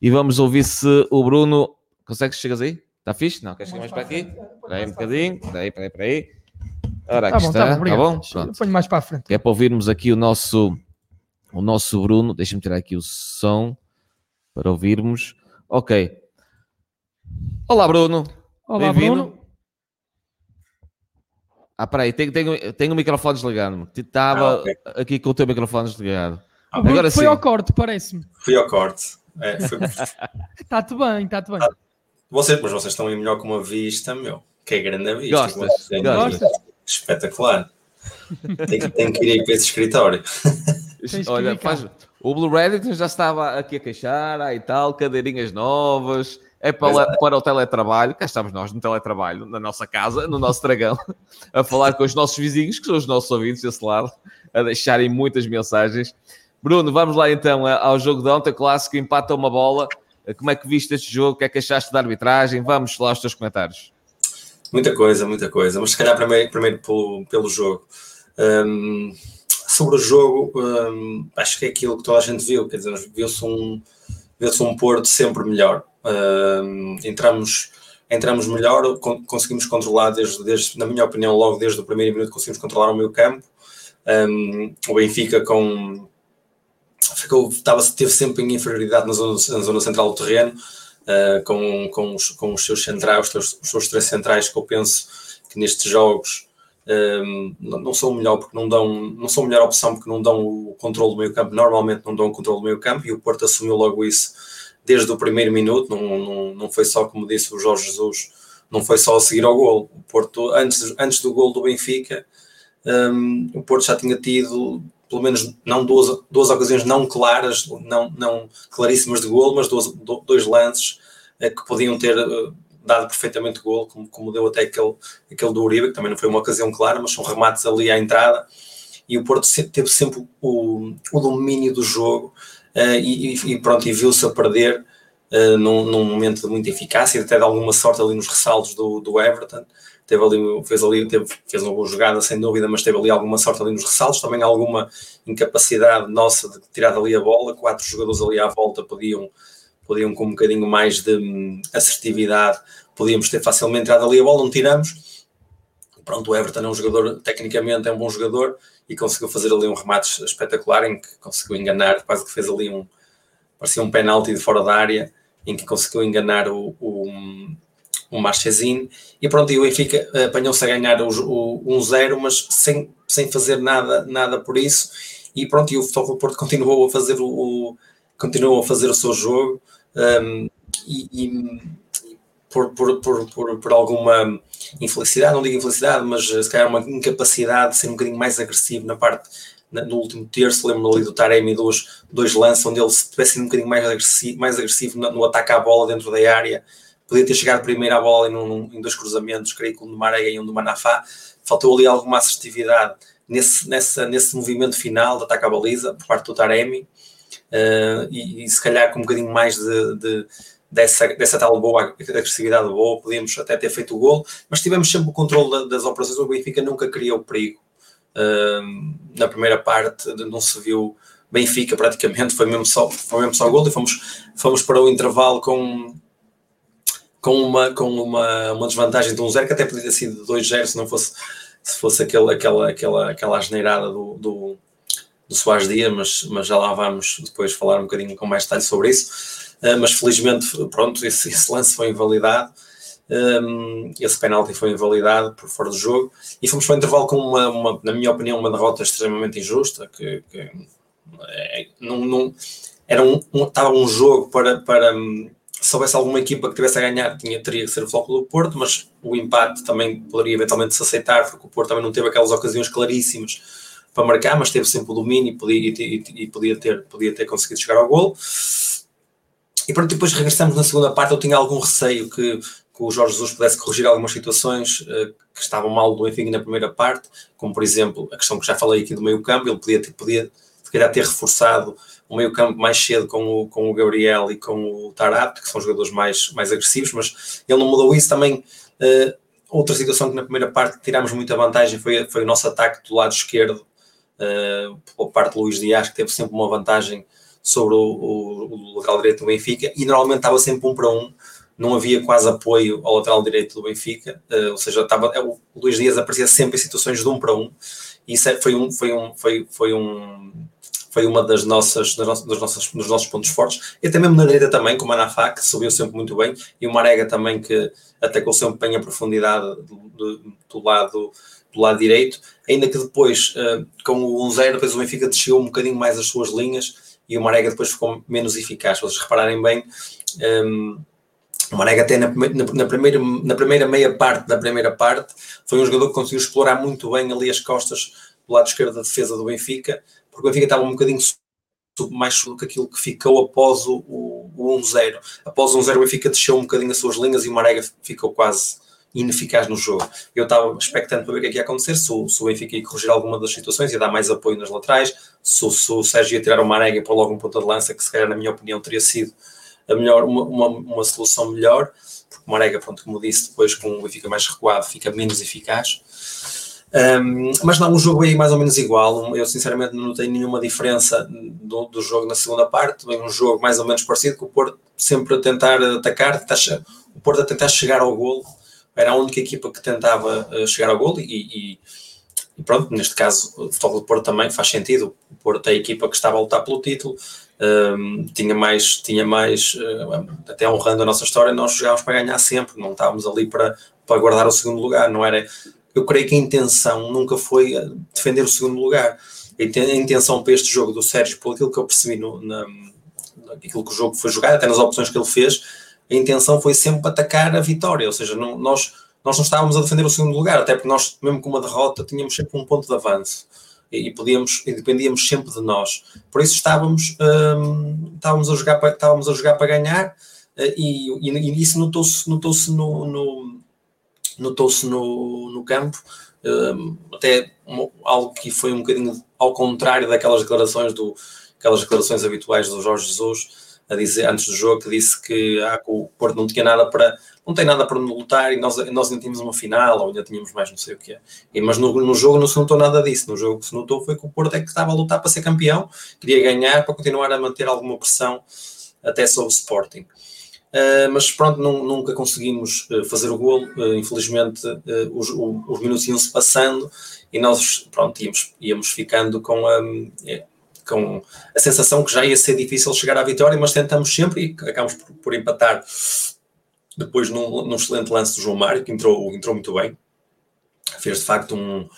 Speaker 1: E vamos ouvir se o Bruno. Consegues? Chegas aí? Está fixe? Não, queres chegar mais para aqui? Espera aí um bocadinho. Espera aí, espera aí, espera aí. Ora, aqui tá bom, está. Tá bom, tá bom? Pronto.
Speaker 2: Ponho mais para a frente.
Speaker 1: É para ouvirmos aqui o nosso, o nosso Bruno. Deixa-me tirar aqui o som para ouvirmos. Ok. Olá, Bruno.
Speaker 2: Olá, Bruno.
Speaker 1: Ah, peraí, tenho, tenho, tenho o microfone desligado. Estava ah, okay. aqui com o teu microfone desligado.
Speaker 2: Ah, Agora foi sim. ao corte, parece-me.
Speaker 3: Fui ao corte. É,
Speaker 2: Está-te bem, está-te bem. Ah,
Speaker 3: vocês, mas vocês estão aí melhor com uma vista, meu. Que é grande a vista.
Speaker 1: Gostas? Gostas?
Speaker 3: Espetacular. Tenho, tenho que ir aí para esse escritório.
Speaker 1: Olha, faz, o Blue Reddit já estava aqui a queixar ah, e tal, cadeirinhas novas, é para, é. para o teletrabalho. Cá estamos nós no teletrabalho, na nossa casa, no nosso dragão, a falar com os nossos vizinhos, que são os nossos ouvintes desse lado, a deixarem muitas mensagens. Bruno, vamos lá então ao jogo de ontem, clássico, empata uma bola. Como é que viste este jogo? O que é que achaste da arbitragem? Vamos lá aos teus comentários.
Speaker 3: Muita coisa, muita coisa. Mas se calhar primeiro, primeiro pelo, pelo jogo. Um sobre o jogo, um, acho que é aquilo que toda a gente viu, quer dizer, viu-se um, viu um Porto sempre melhor. Um, entramos, entramos melhor, conseguimos controlar, desde, desde, na minha opinião, logo desde o primeiro minuto conseguimos controlar o meio campo. Um, o Benfica com ficou, estava, teve sempre em inferioridade na zona, na zona central do terreno, uh, com, com, os, com os seus centrais, os seus, os seus três centrais, que eu penso que nestes jogos não são melhor porque não dão, não são melhor opção porque não dão o controle do meio campo, normalmente não dão o controle do meio campo e o Porto assumiu logo isso desde o primeiro minuto, não, não, não foi só, como disse o Jorge Jesus, não foi só a seguir ao gol, o Porto, antes, antes do gol do Benfica, um, o Porto já tinha tido pelo menos não duas, duas ocasiões não claras, não, não claríssimas de gol, mas duas, dois lances eh, que podiam ter eh, dado perfeitamente gol, como, como deu até aquele, aquele do Uribe, que também não foi uma ocasião clara, mas são remates ali à entrada, e o Porto teve sempre o, o domínio do jogo, uh, e, e, pronto, e viu-se a perder uh, num, num, momento de muita eficácia, até de alguma sorte ali nos ressaltos do, do Everton, teve ali, fez ali, teve, fez uma boa jogada sem dúvida, mas teve ali alguma sorte ali nos ressaltos, também alguma incapacidade nossa de tirar dali a bola, quatro jogadores ali à volta podiam podiam com um bocadinho mais de hum, assertividade, podíamos ter facilmente entrado ali a bola, não tiramos. Pronto, o Everton é um jogador, tecnicamente é um bom jogador e conseguiu fazer ali um remate espetacular em que conseguiu enganar, quase que fez ali um, parecia um penalti de fora da área, em que conseguiu enganar o, o, o Marchesine e pronto, e o Benfica apanhou-se a ganhar o, o 1-0, mas sem, sem fazer nada, nada por isso. E pronto, e o Futebol Porto continuou a fazer o, o continuou a fazer o seu jogo um, e, e por, por, por, por, alguma infelicidade, não digo infelicidade, mas eh, se calhar uma incapacidade de ser um bocadinho mais agressivo na parte, no último terço, lembro-me ali do Taremi dois, dois lances, onde ele se tivesse sido um bocadinho mais agressivo, mais agressivo no, no, ataque à bola dentro da área, podia ter chegado primeiro à bola em, um, em dois cruzamentos, creio que um do Marega e um do Manafá, faltou ali alguma assertividade nesse, nessa, nesse movimento final de ataque à baliza, por parte do Taremi, uh, e, e, se calhar com um bocadinho mais de, de dessa, dessa tal boa agressividade boa, podíamos até ter feito o gol, mas tivemos sempre o controle das operações. O Benfica nunca criou perigo. Uh, na primeira parte não se viu Benfica praticamente, foi mesmo só, foi mesmo só o gol e fomos, fomos para o intervalo com, com, uma, com uma, uma desvantagem de 1-0, um que até podia ter sido 2-0 se não fosse, se fosse aquele, aquela, aquela, aquela asneirada do, do, do Soares Dia, mas, mas já lá vamos depois falar um bocadinho com mais detalhe sobre isso. Uh, mas felizmente, pronto, esse, esse lance foi invalidado, um, esse penalti foi invalidado por fora do jogo, e fomos para o intervalo com uma, uma na minha opinião, uma derrota extremamente injusta, que, que é, não, não, era um, um, estava um jogo para, para, se houvesse alguma equipa que tivesse a ganhar, tinha, teria que ser o Floco do Porto, mas o empate também poderia eventualmente se aceitar, porque o Porto também não teve aquelas ocasiões claríssimas para marcar, mas teve sempre o domínio e podia, e, e, podia, ter, podia ter conseguido chegar ao gol. E pronto, depois regressamos na segunda parte. Eu tinha algum receio que, que o Jorge Jesus pudesse corrigir algumas situações uh, que estavam mal do Benfica na primeira parte, como por exemplo a questão que já falei aqui do meio-campo. Ele podia ter, podia, se calhar, ter reforçado o meio-campo mais cedo com o, com o Gabriel e com o Tarap, que são jogadores mais, mais agressivos, mas ele não mudou isso também. Uh, outra situação que na primeira parte tirámos muita vantagem foi, foi o nosso ataque do lado esquerdo, uh, pela parte de Luís Dias, que teve sempre uma vantagem sobre o, o, o lateral direito do Benfica, e normalmente estava sempre um para um, não havia quase apoio ao lateral direito do Benfica, uh, ou seja, estava, o Luís Dias aparecia sempre em situações de um para um, e isso é, foi um, foi um, foi, foi um foi uma das nossas, das nossas, das nossas, dos nossos pontos fortes. E até mesmo na direita também, com o Manafá, que subiu sempre muito bem, e o Marega também, que atacou sempre bem a profundidade do, do, do lado, do lado direito, ainda que depois, uh, com o 1-0, depois o Benfica desceu um bocadinho mais as suas linhas, e o Marega depois ficou menos eficaz. Se vocês repararem bem, um, ehm, o Marega até na, na, na, primeira, na primeira meia parte da primeira parte foi um jogador que conseguiu explorar muito bem ali as costas do lado esquerdo da defesa do Benfica, porque o Benfica estava um bocadinho mais do que aquilo que ficou após o, o, o 1-0. Após o 1-0 o Benfica desceu um bocadinho as suas linhas e o Marega ficou quase ineficaz no jogo. Eu estava expectante para ver o que é que ia acontecer, se o, se o Benfica ia corrigir alguma das situações, ia dar mais apoio nas laterais, se, se o Sérgio ia tirar o Marega para logo um ponta de lança, que se calhar na minha opinião teria sido a melhor, uma, uma, uma solução melhor, porque o Marega, pronto, como disse, depois com o Benfica mais recuado fica menos eficaz. Um, mas não, o jogo é mais ou menos igual. Eu sinceramente não tenho nenhuma diferença do, do jogo na segunda parte. É um jogo mais ou menos parecido, com o Porto sempre a tentar atacar, o Porto a tentar chegar ao golo. Era a única equipa que tentava uh, chegar ao golo e, e, e, pronto, neste caso o futebol do Porto também faz sentido. O Porto é a equipa que estava a lutar pelo título. Um, tinha mais, tinha mais uh, até honrando a nossa história, nós jogávamos para ganhar sempre, não estávamos ali para, para guardar o segundo lugar, não era eu creio que a intenção nunca foi eh, defender o segundo lugar. A intenção para este jogo do Sérgio, por aquilo que eu percebi no, na, naquilo que o jogo foi jogado, até nas opções que ele fez, a intenção foi sempre atacar a vitória, ou seja, não, nós, nós não estávamos a defender o segundo lugar, até porque nós, mesmo com uma derrota, tínhamos sempre um ponto de avanço e, podíamos, e dependíamos sempre de nós. Por isso estávamos, hum, estávamos, a, jogar para, estávamos a jogar para ganhar eh, e, e, e isso notou-se notou no, no notou-se no, no campo, um, até um, algo que foi um bocadinho ao contrário daquelas declarações do aquelas declarações habituais do Jorge Jesus a dizer antes do jogo que disse que, ah, que o Porto não tinha nada para não tem nada para lutar e nós, nós ainda tínhamos uma final ou ainda tínhamos mais não sei o que é. E, mas no, no jogo não se notou nada disso. No jogo que se notou foi que o Porto é que estava a lutar para ser campeão, queria ganhar para continuar a manter alguma pressão até sobre o Sporting. Uh, mas pronto, não, nunca conseguimos uh, fazer o golo. Uh, infelizmente, os, os, minutos iam-se passando e nós pronto, íamos, íamos ficando com a, com a sensação que já ia ser difícil chegar à vitória, mas tentamos sempre e acabamos por, por empatar depois num, num, excelente lance do João Mário, que entrou, entrou muito bem. Fez de facto um.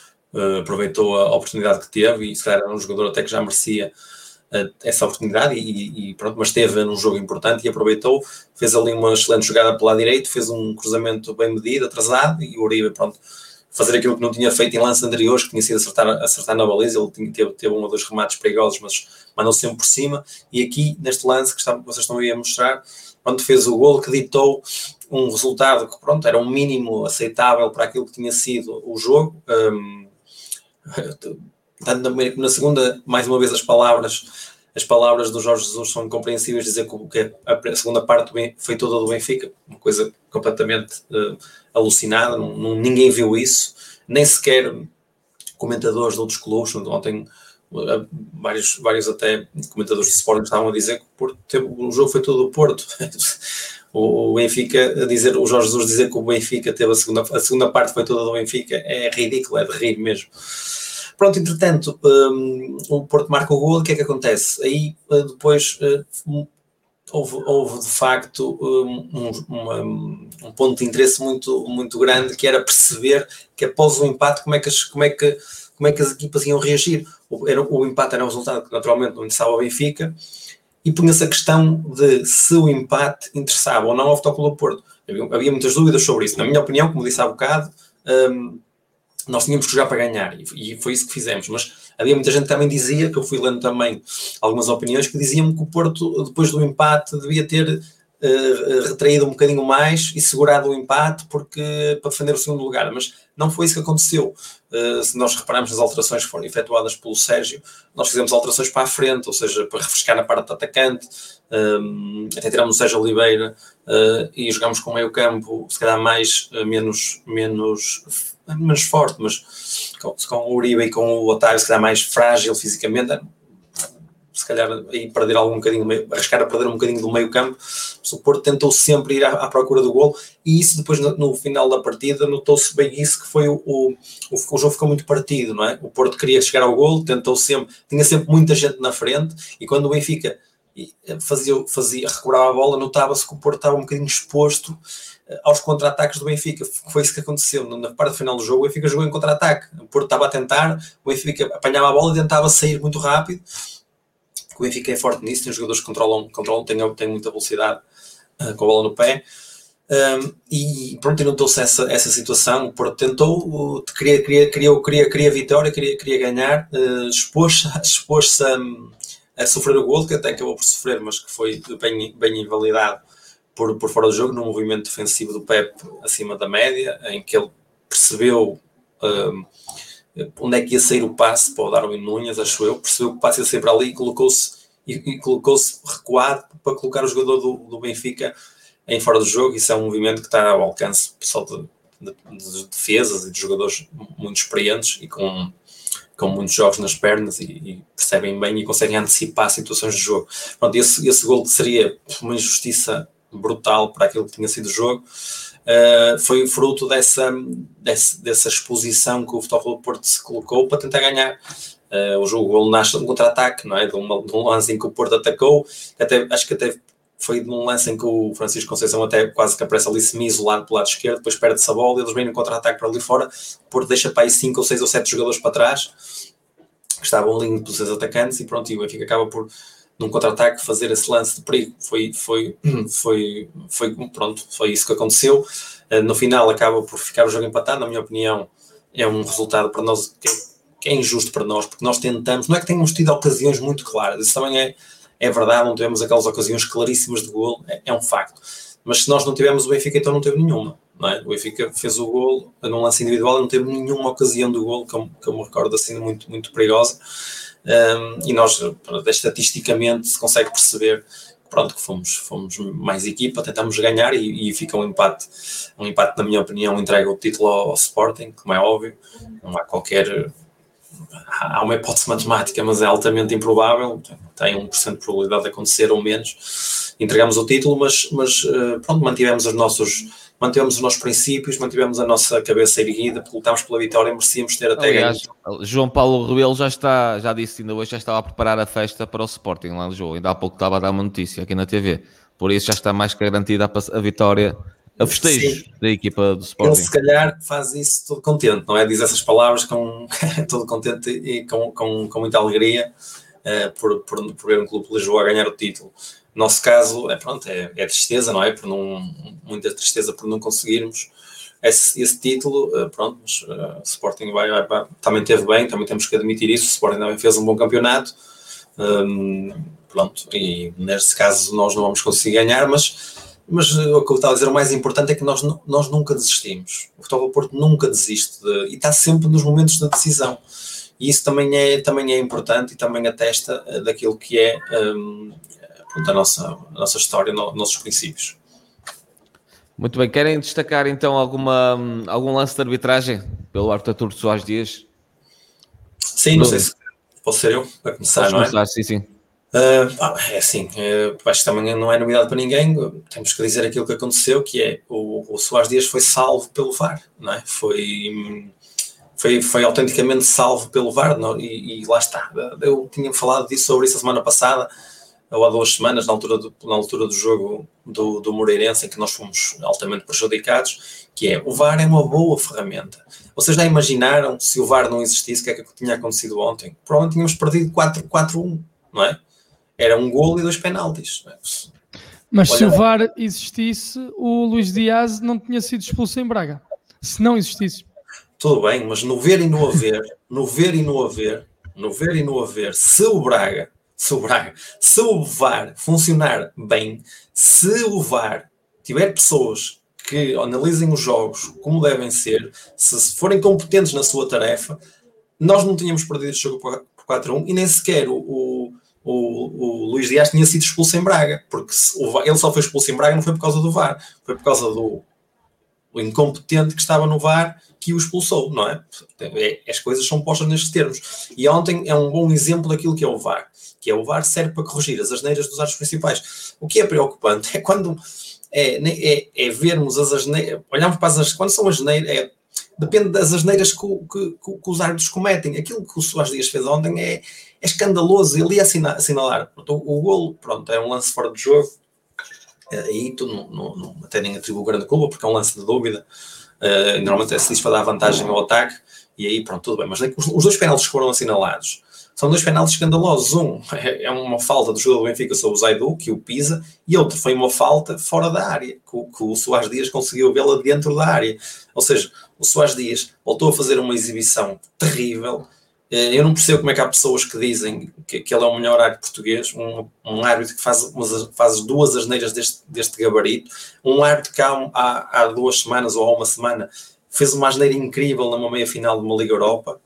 Speaker 3: aproveitou a oportunidade que teve e se calhar era um jogador até que já merecia essa oportunidade e, e, pronto, mas teve num jogo importante e aproveitou, fez ali uma excelente jogada pelo lado direito, fez um cruzamento bem medido, atrasado e o Uribe, pronto, fazer aquilo que não tinha feito em lances anteriores, que tinha sido acertar, acertar na baliza, ele tinha, teve, teve um ou dois remates perigosos, mas mandou sempre por cima, e aqui, neste lance que está, vocês estão aí a mostrar, pronto, fez o gol que ditou um resultado que, pronto, era um mínimo aceitável para aquilo que tinha sido o jogo, um, tanto na, na, segunda, mais uma vez, as palavras, as palavras do Jorge Jesus são compreensíveis, dizer que a segunda parte foi toda do Benfica, uma coisa completamente uh, alucinada, não, não, ninguém viu isso, nem sequer comentadores de outros clubes, ontem uh, vários, vários até comentadores de Sporting estavam a dizer que o, Porto, o jogo foi todo do Porto. o, Benfica a dizer, o Jorge Jesus dizer que o Benfica teve a segunda, a segunda parte foi toda do Benfica é ridículo, é de rir mesmo. Pronto, entretanto, um, o Porto marca o gol, o que é que acontece? Aí uh, depois uh, houve, houve, de facto um, um, um, ponto de interesse muito, muito grande que era perceber que após o empate como é que as, como é que, como é que as equipas iam reagir. O, era, o empate era um resultado que naturalmente não interessava ao Benfica e punha-se a questão de se o empate interessava ou não ao Futebol do Porto. Havia, havia, muitas dúvidas sobre isso. Na minha opinião, como disse há bocado, nós tínhamos que jogar para ganhar e, e, foi isso que fizemos. Mas havia muita gente que também dizia, que eu fui lendo também algumas opiniões, que diziam que o Porto, depois do empate, devia ter uh, retraído um bocadinho mais e segurado o empate porque, para defender o segundo lugar. Mas não foi isso que aconteceu. Uh, se nós repararmos nas alterações que foram efetuadas pelo Sérgio, nós fizemos alterações para a frente, ou seja, para refrescar na parte do atacante, um, até tiramos o Sérgio Oliveira uh, e jogamos com meio campo, se calhar mais, menos, menos, menos forte, mas com, com o Uribe e com o Otávio, se calhar mais frágil fisicamente, se calhar aí perder algum bocadinho, arriscar a perder um bocadinho do meio campo. O Porto tentou sempre ir à, à procura do gol e isso depois no, no final da partida notou-se bem isso que foi o, o, o, jogo ficou muito partido, não é? O Porto queria chegar ao gol, tentou sempre, tinha sempre muita gente na frente e quando o Benfica fazia, fazia recuperava a bola, notava-se que o Porto estava um bocadinho exposto eh, aos contra-ataques do Benfica. Foi isso que aconteceu. Na parte final do jogo, o Benfica jogou em contra-ataque. O Porto estava a tentar, o Benfica apanhava a bola e tentava sair muito rápido o Benfica é forte nisso, tem jogadores que controlam, controlam tem, tem muita velocidade uh, com a bola no pé. Um, e pronto, notou-se essa, essa situação. O Porto tentou, queria, queria, queria, queria, queria vitória, queria, queria ganhar, uh, expôs-se expôs a, a sofrer o gol, que até acabou por sofrer, mas que foi bem, bem invalidado por, por fora do jogo, num movimento defensivo do Pep acima da média, em que ele percebeu um, onde é que ia sair o passe para o Darwin Nunes, acho eu, percebeu que o passe ia sair para ali e colocou-se e, e colocou-se recuado para colocar o jogador do, do, Benfica em fora do jogo. Isso é um movimento que está ao alcance pessoal de, de, de defesas e de jogadores muito experientes e com, com muitos jogos nas pernas e, e, percebem bem e conseguem antecipar situações de jogo. Pronto, esse, esse gol seria uma injustiça brutal para aquilo que tinha sido o jogo. Uh, foi fruto dessa, dessa, dessa exposição que o Futebol Porto se colocou para tentar ganhar. Uh, o jogo o nasce de um contra-ataque, não é? De, uma, de, um lance em que o Porto atacou, até, acho que até foi de um lance em que o Francisco Conceição até quase que aparece ali semi-isolado pelo lado esquerdo, depois perde-se a bola, eles vêm no contra-ataque para ali fora, o Porto deixa para aí 5 ou 6 ou 7 jogadores para trás, que estavam ali pelos seus atacantes, e pronto, e o Benfica acaba por num contra-ataque fazer esse lance de perigo. Foi, foi, foi, foi, pronto, foi isso que aconteceu. Uh, no final acaba por ficar o jogo empatado, na minha opinião, é um resultado para nós que, que, é injusto para nós, porque nós tentamos, não é que tenhamos tido ocasiões muito claras, isso também é, é verdade, não tivemos aquelas ocasiões claríssimas de gol, é, é um facto. Mas se nós não tivemos o Benfica, então não teve nenhuma. Não é? O Benfica fez o gol num lance individual e não teve nenhuma ocasião do gol, que eu, que eu me recordo assim muito, muito perigosa. Um, e nós, estatisticamente, se consegue perceber pronto, que fomos, fomos mais equipa, tentamos ganhar e, e, fica um empate. Um empate, na minha opinião, entrega o título ao, ao, Sporting, como é óbvio. Não há qualquer. Há uma hipótese matemática, mas é altamente improvável. Tem 1% de probabilidade de acontecer ou menos. Entregamos o título, mas, mas eh, pronto, mantivemos os nossos mantivemos os nossos princípios, mantivemos a nossa cabeça erguida, lutámos pela vitória e merecíamos ter até
Speaker 1: Aliás, ganho. João Paulo Rebelo já está, já disse ainda hoje, já estava a preparar a festa para o Sporting lá no jogo. Ainda há pouco estava a dar uma notícia aqui na TV. Por isso já está mais que garantida a, vitória, a festejo da equipa do Sporting.
Speaker 3: Ele se calhar faz isso todo contente, não é? Diz essas palavras com todo contente e com, com, com muita alegria uh, por, por, por ver um clube de Lisboa a ganhar o título nosso caso é pronto, é, é tristeza, não é? Por não, muita tristeza por não conseguirmos esse, esse título, eh, pronto, mas uh, Sporting vai, vai, também teve bem, também temos que admitir isso, o Sporting também fez um bom campeonato, um, pronto, e neste caso nós não vamos conseguir ganhar, mas, mas uh, o que eu estava a dizer, o mais importante é que nós, nós nunca desistimos, o Futebol Porto nunca desiste, de, e está sempre nos momentos da decisão, e isso também é, também é importante e também atesta daquilo que é um, da nossa, nossa história, no, nossos princípios.
Speaker 1: Muito bem, querem destacar então alguma, algum lance de arbitragem pelo Arthur Soares Dias?
Speaker 3: Sim, não sei se posso ser eu para começar, Posso não é? Começar,
Speaker 1: sim, sim.
Speaker 3: Uh, é assim, uh, acho que também não é novidade para ninguém, temos que dizer aquilo que aconteceu, que é o, o Soares Dias foi salvo pelo VAR, não é? Foi, foi, foi autenticamente salvo pelo VAR, não? E, e lá está, eu tinha falado disso sobre isso a semana passada, ou há duas semanas, na altura do, na altura do jogo do, do Moreirense, em que nós fomos altamente prejudicados, que é o VAR é uma boa ferramenta. Vocês já imaginaram se o VAR não existisse, o que é que tinha acontecido ontem? Provavelmente tínhamos perdido 4-1, não é? era um golo e dois penaltis.
Speaker 2: Mas Olha, se o VAR existisse, o Luís Dias não tinha sido expulso em Braga. Se não existisse.
Speaker 3: Tudo bem, mas no ver e no haver, no ver e no haver, no ver e no haver, se o Braga, Braga, se o VAR funcionar bem, se o VAR tiver pessoas que analisem os jogos como devem ser, se forem competentes na sua tarefa, nós não tínhamos perdido o jogo por 4-1 e nem sequer o, o, o, o Luís Dias tinha sido expulso em Braga, porque ele só foi expulso em Braga não foi por causa do VAR, foi por causa do o incompetente que estava no VAR que o expulsou, não é? é? As coisas são postas nestes termos. E ontem é um bom exemplo daquilo que é o VAR, que é o VAR serve para corrigir as asneiras dos atos principais. O que é preocupante é quando é, é, é vermos as asneiras, olhamos para as asneiras, quando são asneiras, é, depende das asneiras que, que, que, que, os árbitros cometem. Aquilo que o Soares Dias fez ontem é, é escandaloso, ele ia assinalar, assinalar o, o golo, pronto, é um lance fora de jogo, aí tu não, não, não, até nem atribuo grande culpa, porque é um lance de dúvida. Uh, normalmente é se diz para dar vantagem ao ataque, e aí pronto, tudo bem. Mas os, os dois penaltis que foram assinalados são dois penaltis escandalosos. Um é, é uma falta do jogador do Benfica sobre o Zaidu, que o pisa, e outro foi uma falta fora da área, que, que o Soares Dias conseguiu vê-la dentro da área. Ou seja, o Soares Dias voltou a fazer uma exibição terrível eu não percebo como é que há pessoas que dizem que, que ele é o melhor árbitro português, um, um árbitro que faz, faz duas asneiras deste, deste gabarito, um árbitro que há, há, há, duas semanas ou há uma semana fez uma asneira incrível numa meia-final de uma Liga Europa,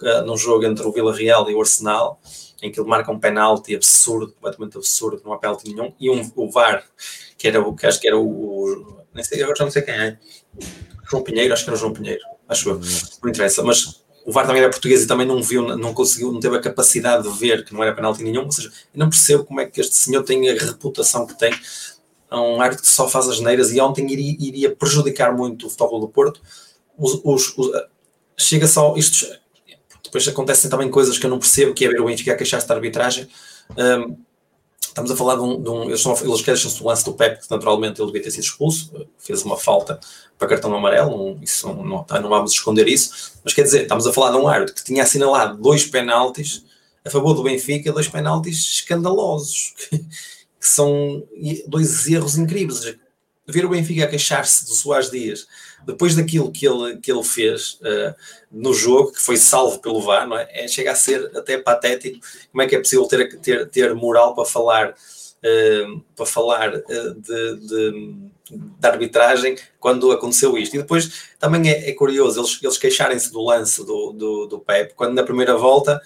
Speaker 3: uh, num jogo entre o Vila Real e o Arsenal, em que ele marca um penalti absurdo, completamente absurdo, não há penalti nenhum, e um, o VAR, que era o que acho que era o, o nem sei, agora já não sei quem é, João Pinheiro, acho que era o João Pinheiro, acho eu, não interessa, mas o VAR também era português e também não viu, não conseguiu, não teve a capacidade de ver que não era penalti nenhum, ou seja, eu não percebo como é que este senhor tem a reputação que tem, é um árbitro que só faz as neiras. E ontem iria, iria prejudicar muito o futebol do Porto, os, os, os, chega só, isto, depois acontecem também coisas que eu não percebo, que é ver o Benfica a queixar-se da arbitragem, um, Estamos a falar de um. De um eles, eles queixam-se do lance do Pepe, que naturalmente ele devia ter sido expulso, fez uma falta para cartão amarelo, um, isso não, não, não, vamos esconder isso, mas quer dizer, estamos a falar de um árbitro que tinha assinalado dois penaltis a favor do Benfica, dois penaltis escandalosos, que, que são dois erros incríveis. Ver o Benfica a queixar-se do Soares Dias depois daquilo que ele, que ele fez uh, no jogo, que foi salvo pelo VAR, é? é? chega a ser até patético como é que é possível ter, ter, ter moral para falar, uh, para falar uh, de, de, de, arbitragem quando aconteceu isto. E depois também é, é curioso eles, eles queixarem-se do lance do, do, do Pep, quando na primeira volta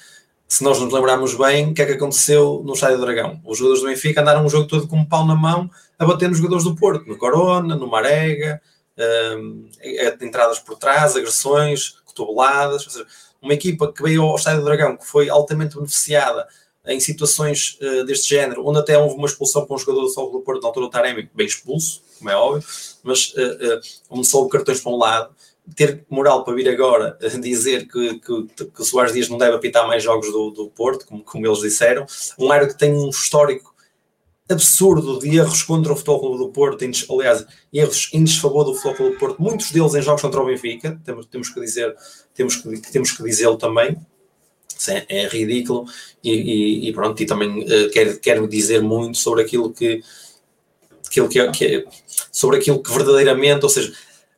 Speaker 3: se nós nos lembrarmos bem, o que é que aconteceu no Estádio do Dragão? Os jogadores do Benfica andaram um jogo todo com um pau na mão a bater nos jogadores do Porto, no Corona, no Marega, um, entradas por trás, agressões, cotoveladas, seja, uma equipa que veio ao Estádio do Dragão, que foi altamente beneficiada em situações uh, deste género, onde até houve uma expulsão para um jogador do Sol do Porto, na altura o Taremi, bem expulso, como é óbvio, mas uh, uh, onde só houve cartões para um lado, ter moral para vir agora dizer que, que, que o Soares Dias não deve apitar mais jogos do, do Porto, como, como eles disseram, um árbitro que tem um histórico absurdo de erros contra o Futebol do Porto, aliás, erros em desfavor do Futebol do Porto, muitos deles em jogos contra o Benfica, temos, temos que dizer, temos que, temos que dizê-lo também, é, é, ridículo, e, e, e, pronto, e também uh, quero, quero dizer muito sobre aquilo que, aquilo que, que é, sobre aquilo que verdadeiramente, ou seja,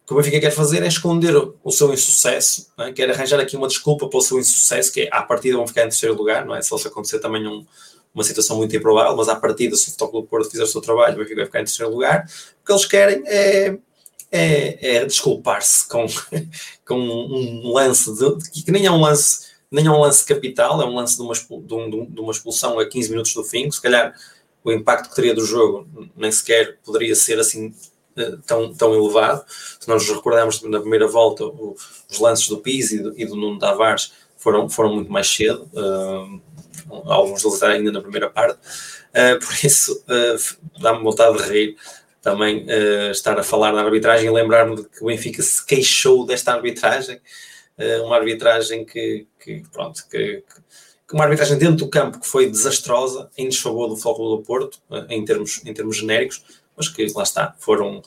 Speaker 3: o que o Benfica quer fazer é esconder o seu insucesso, é? quer arranjar aqui uma desculpa para o seu insucesso, que é à partida vão ficar em terceiro lugar, não é? Se isso acontecer também um, uma situação muito improvável, mas à partida, se o Futebol Clube Porto fizer o seu trabalho, vai ficar em terceiro lugar. O que eles querem é, é, é desculpar-se com, com um lance de, que nem é um lance nem é um lance capital, é um lance de uma, de, um, de uma expulsão a 15 minutos do fim, se calhar o impacto que teria do jogo nem sequer poderia ser assim eh, tão, tão elevado. Se nós nos recordarmos na primeira volta, o, os lances do Pizzi e do, e do Nuno Tavares foram, foram muito mais cedo. Uh, alguns deles ainda na primeira parte, uh, por isso uh, dá-me vontade de rir também uh, estar a falar da arbitragem e lembrar-me de que o Benfica se queixou desta arbitragem, uma arbitragem que, que pronto, que, que, uma arbitragem dentro do campo que foi desastrosa, em desfavor do Futebol do Porto, em, termos, em termos genéricos, mas que lá está, foram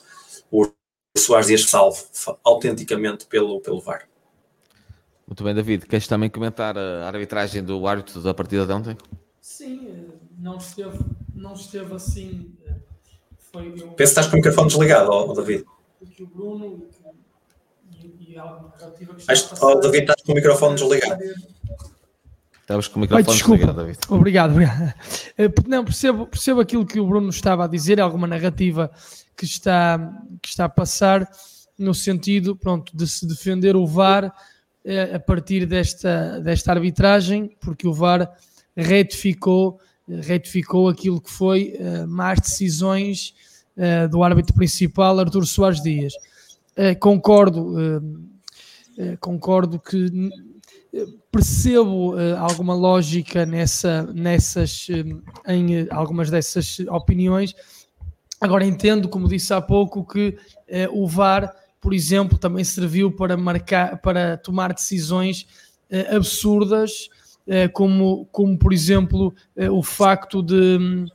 Speaker 3: o Soares Dias salvo autenticamente pelo, pelo VAR.
Speaker 1: Muito bem, David. Queres também comentar a arbitragem do árbitro da partida de ontem?
Speaker 2: Sim, não esteve, não esteve assim.
Speaker 3: Foi, eu, Penso que estás com o microfone desligado, oh, David.
Speaker 2: Que o Bruno e, e
Speaker 3: narrativa que está oh, David, estás com o microfone desligado.
Speaker 1: Estavas com o microfone Ai, desculpa. desligado, David.
Speaker 2: Obrigado, obrigado. Eh, não, percebo, percebo aquilo que o Bruno estava a dizer, alguma narrativa que está, que está a passar no sentido pronto, de se defender o VAR eh, a partir desta, desta arbitragem, porque o VAR retificou, retificou aquilo que foi más decisões uh, do árbitro principal, Artur Soares Dias. Uh, concordo, concordo que percebo alguma lógica nessa, nessas, em algumas dessas opiniões. Agora entendo, como disse há pouco, que o VAR, por exemplo, também serviu para marcar, para tomar decisões absurdas, como, como por exemplo o facto de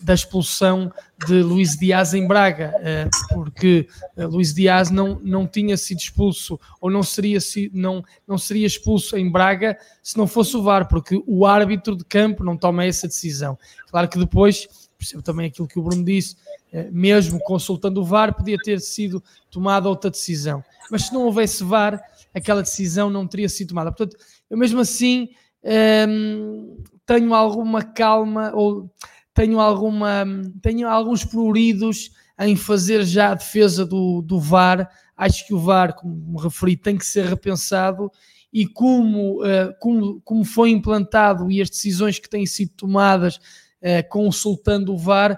Speaker 2: da expulsão de Luís Dias em Braga, eh, porque eh, Luís Dias não, não tinha sido expulso ou não seria, não, não seria expulso em Braga se não fosse o VAR, porque o árbitro de campo não toma essa decisão. Claro que depois, percebo também aquilo que o Bruno disse, eh, mesmo consultando o VAR, podia ter sido tomada outra decisão. Mas se não houvesse VAR, aquela decisão não teria sido tomada. Portanto, eu mesmo assim ehm, tenho alguma calma ou tenho, alguma, tenho alguns pruridos em fazer já a defesa do, do VAR. Acho que o VAR, como me referi, tem que ser repensado e como, uh, como, como foi implantado e as decisões que têm sido tomadas consultando o VAR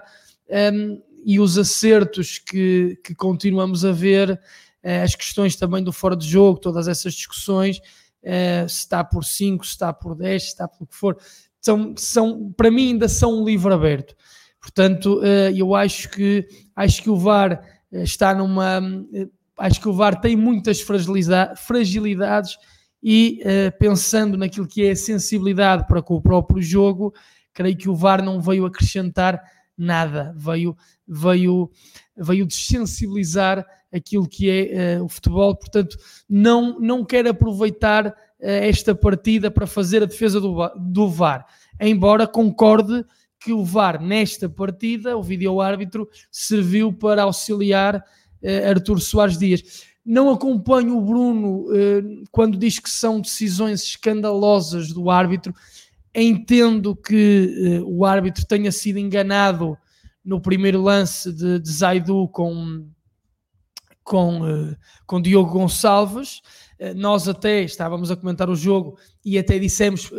Speaker 2: um, ehm, e os acertos que, que continuamos a ver, uh, as questões também do fora de jogo, todas essas discussões, se está por 5, se está por 10, se está por o que for, são, são, para mim ainda são um livro aberto. Portanto, eh, eu acho que, acho que o VAR eh, está numa. Eh, acho que o VAR tem muitas fragilidades e pensando naquilo que é a sensibilidade para com o próprio jogo, creio que o VAR não veio acrescentar nada, veio, veio, veio desensibilizar aquilo que é uh, o futebol, portanto, não, não quero aproveitar esta partida para fazer a defesa do, do VAR, embora concorde que o VAR nesta partida, o vídeo-árbitro, serviu para auxiliar uh, Artur Soares Dias. Não acompanho o Bruno uh, quando diz que são decisões escandalosas do árbitro. Entendo que uh, o árbitro tenha sido enganado no primeiro lance de, de Zaidu com, com, com Diogo Gonçalves. Eh, nós até estávamos a comentar o jogo e até dissemos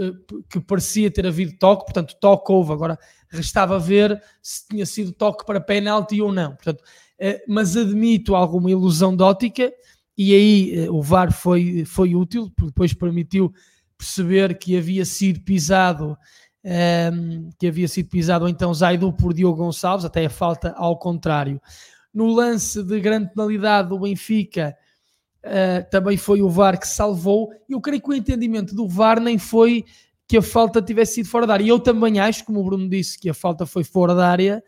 Speaker 2: que parecia ter havido toque, portanto, toque houve, agora restava ver se tinha sido toque para penalti ou não. Portanto, mas admito alguma ilusão de ótica e aí o VAR foi, foi útil, depois permitiu perceber que havia sido pisado um, ehm, que havia sido pisado então Zaidu por Diogo Gonçalves, até a falta ao contrário. No lance de grande penalidade do Benfica, Uh, também foi o VAR que salvou. Eu creio que o entendimento do VAR nem foi que a falta tivesse sido fora da área. E eu também acho, como o Bruno disse, que a falta foi fora da área.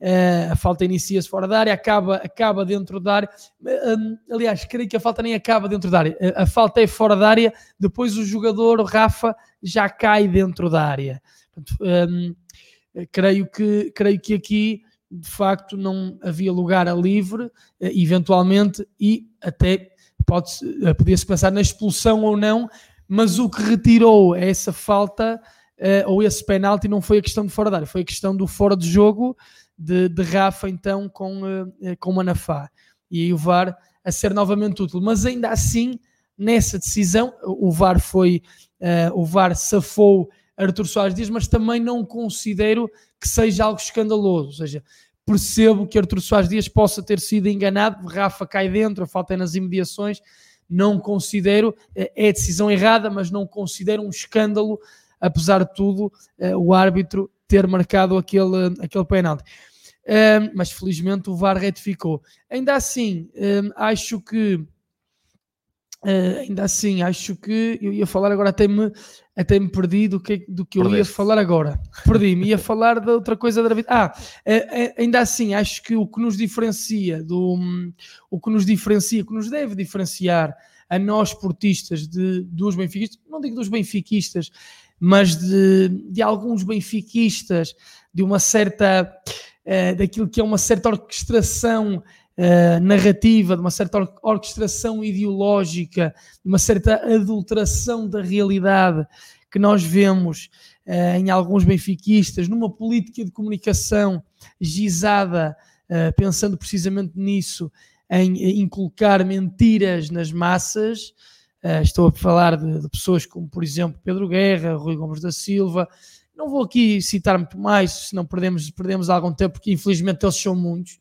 Speaker 2: Uh, a falta inicia-se fora da área, acaba, acaba dentro da área. Uh, aliás, creio que a falta nem acaba dentro da área. a falta é fora da área, depois o jogador, o Rafa, já cai dentro da área. Portanto, um, creio, que, creio que aqui de facto não havia lugar a livre, eventualmente, e até eh, podia-se pensar na expulsão ou não, mas o que retirou essa falta ou esse penalti não foi a questão de fora da área, foi a questão do fora de jogo de, de Rafa então com, uh, com Manafá. E aí o VAR a ser novamente útil. Mas ainda assim, nessa decisão, o VAR foi, uh, o VAR safou Artur Soares Dias, mas também não considero que seja algo escandaloso. Ou seja, percebo que Artur Soares Dias possa ter sido enganado, Rafa cai dentro, a falta é nas imediações, não considero, eh, é decisão errada, mas não considero um escândalo, apesar de tudo, eh, o árbitro ter marcado aquele, aquele penalti. Mas felizmente o VAR retificou. Ainda assim, acho que Uh, ainda assim, acho que eu ia falar agora, até me, até me perdi do que, do que eu ia falar agora. Perdi-me, ia falar de outra coisa da vida. Ah, uh, ainda assim, acho que o que nos diferencia do um, o que nos diferencia, o que nos deve diferenciar a nós portistas de, dos benfiquistas, não digo dos benfiquistas, mas de, de alguns benfiquistas, de uma certa, uh, daquilo que é uma certa orquestração uh, narrativa, de uma certa or orquestração ideológica, de uma certa adulteração da realidade que nós vemos uh, em alguns benfiquistas, numa política de comunicação gizada, pensando precisamente nisso, em inculcar mentiras nas massas, estou a falar de, de, pessoas como, por exemplo, Pedro Guerra, Rui Gomes da Silva. Não vou aqui citar muito mais, senão perdemos, perdemos algum tempo, porque infelizmente eles são muitos.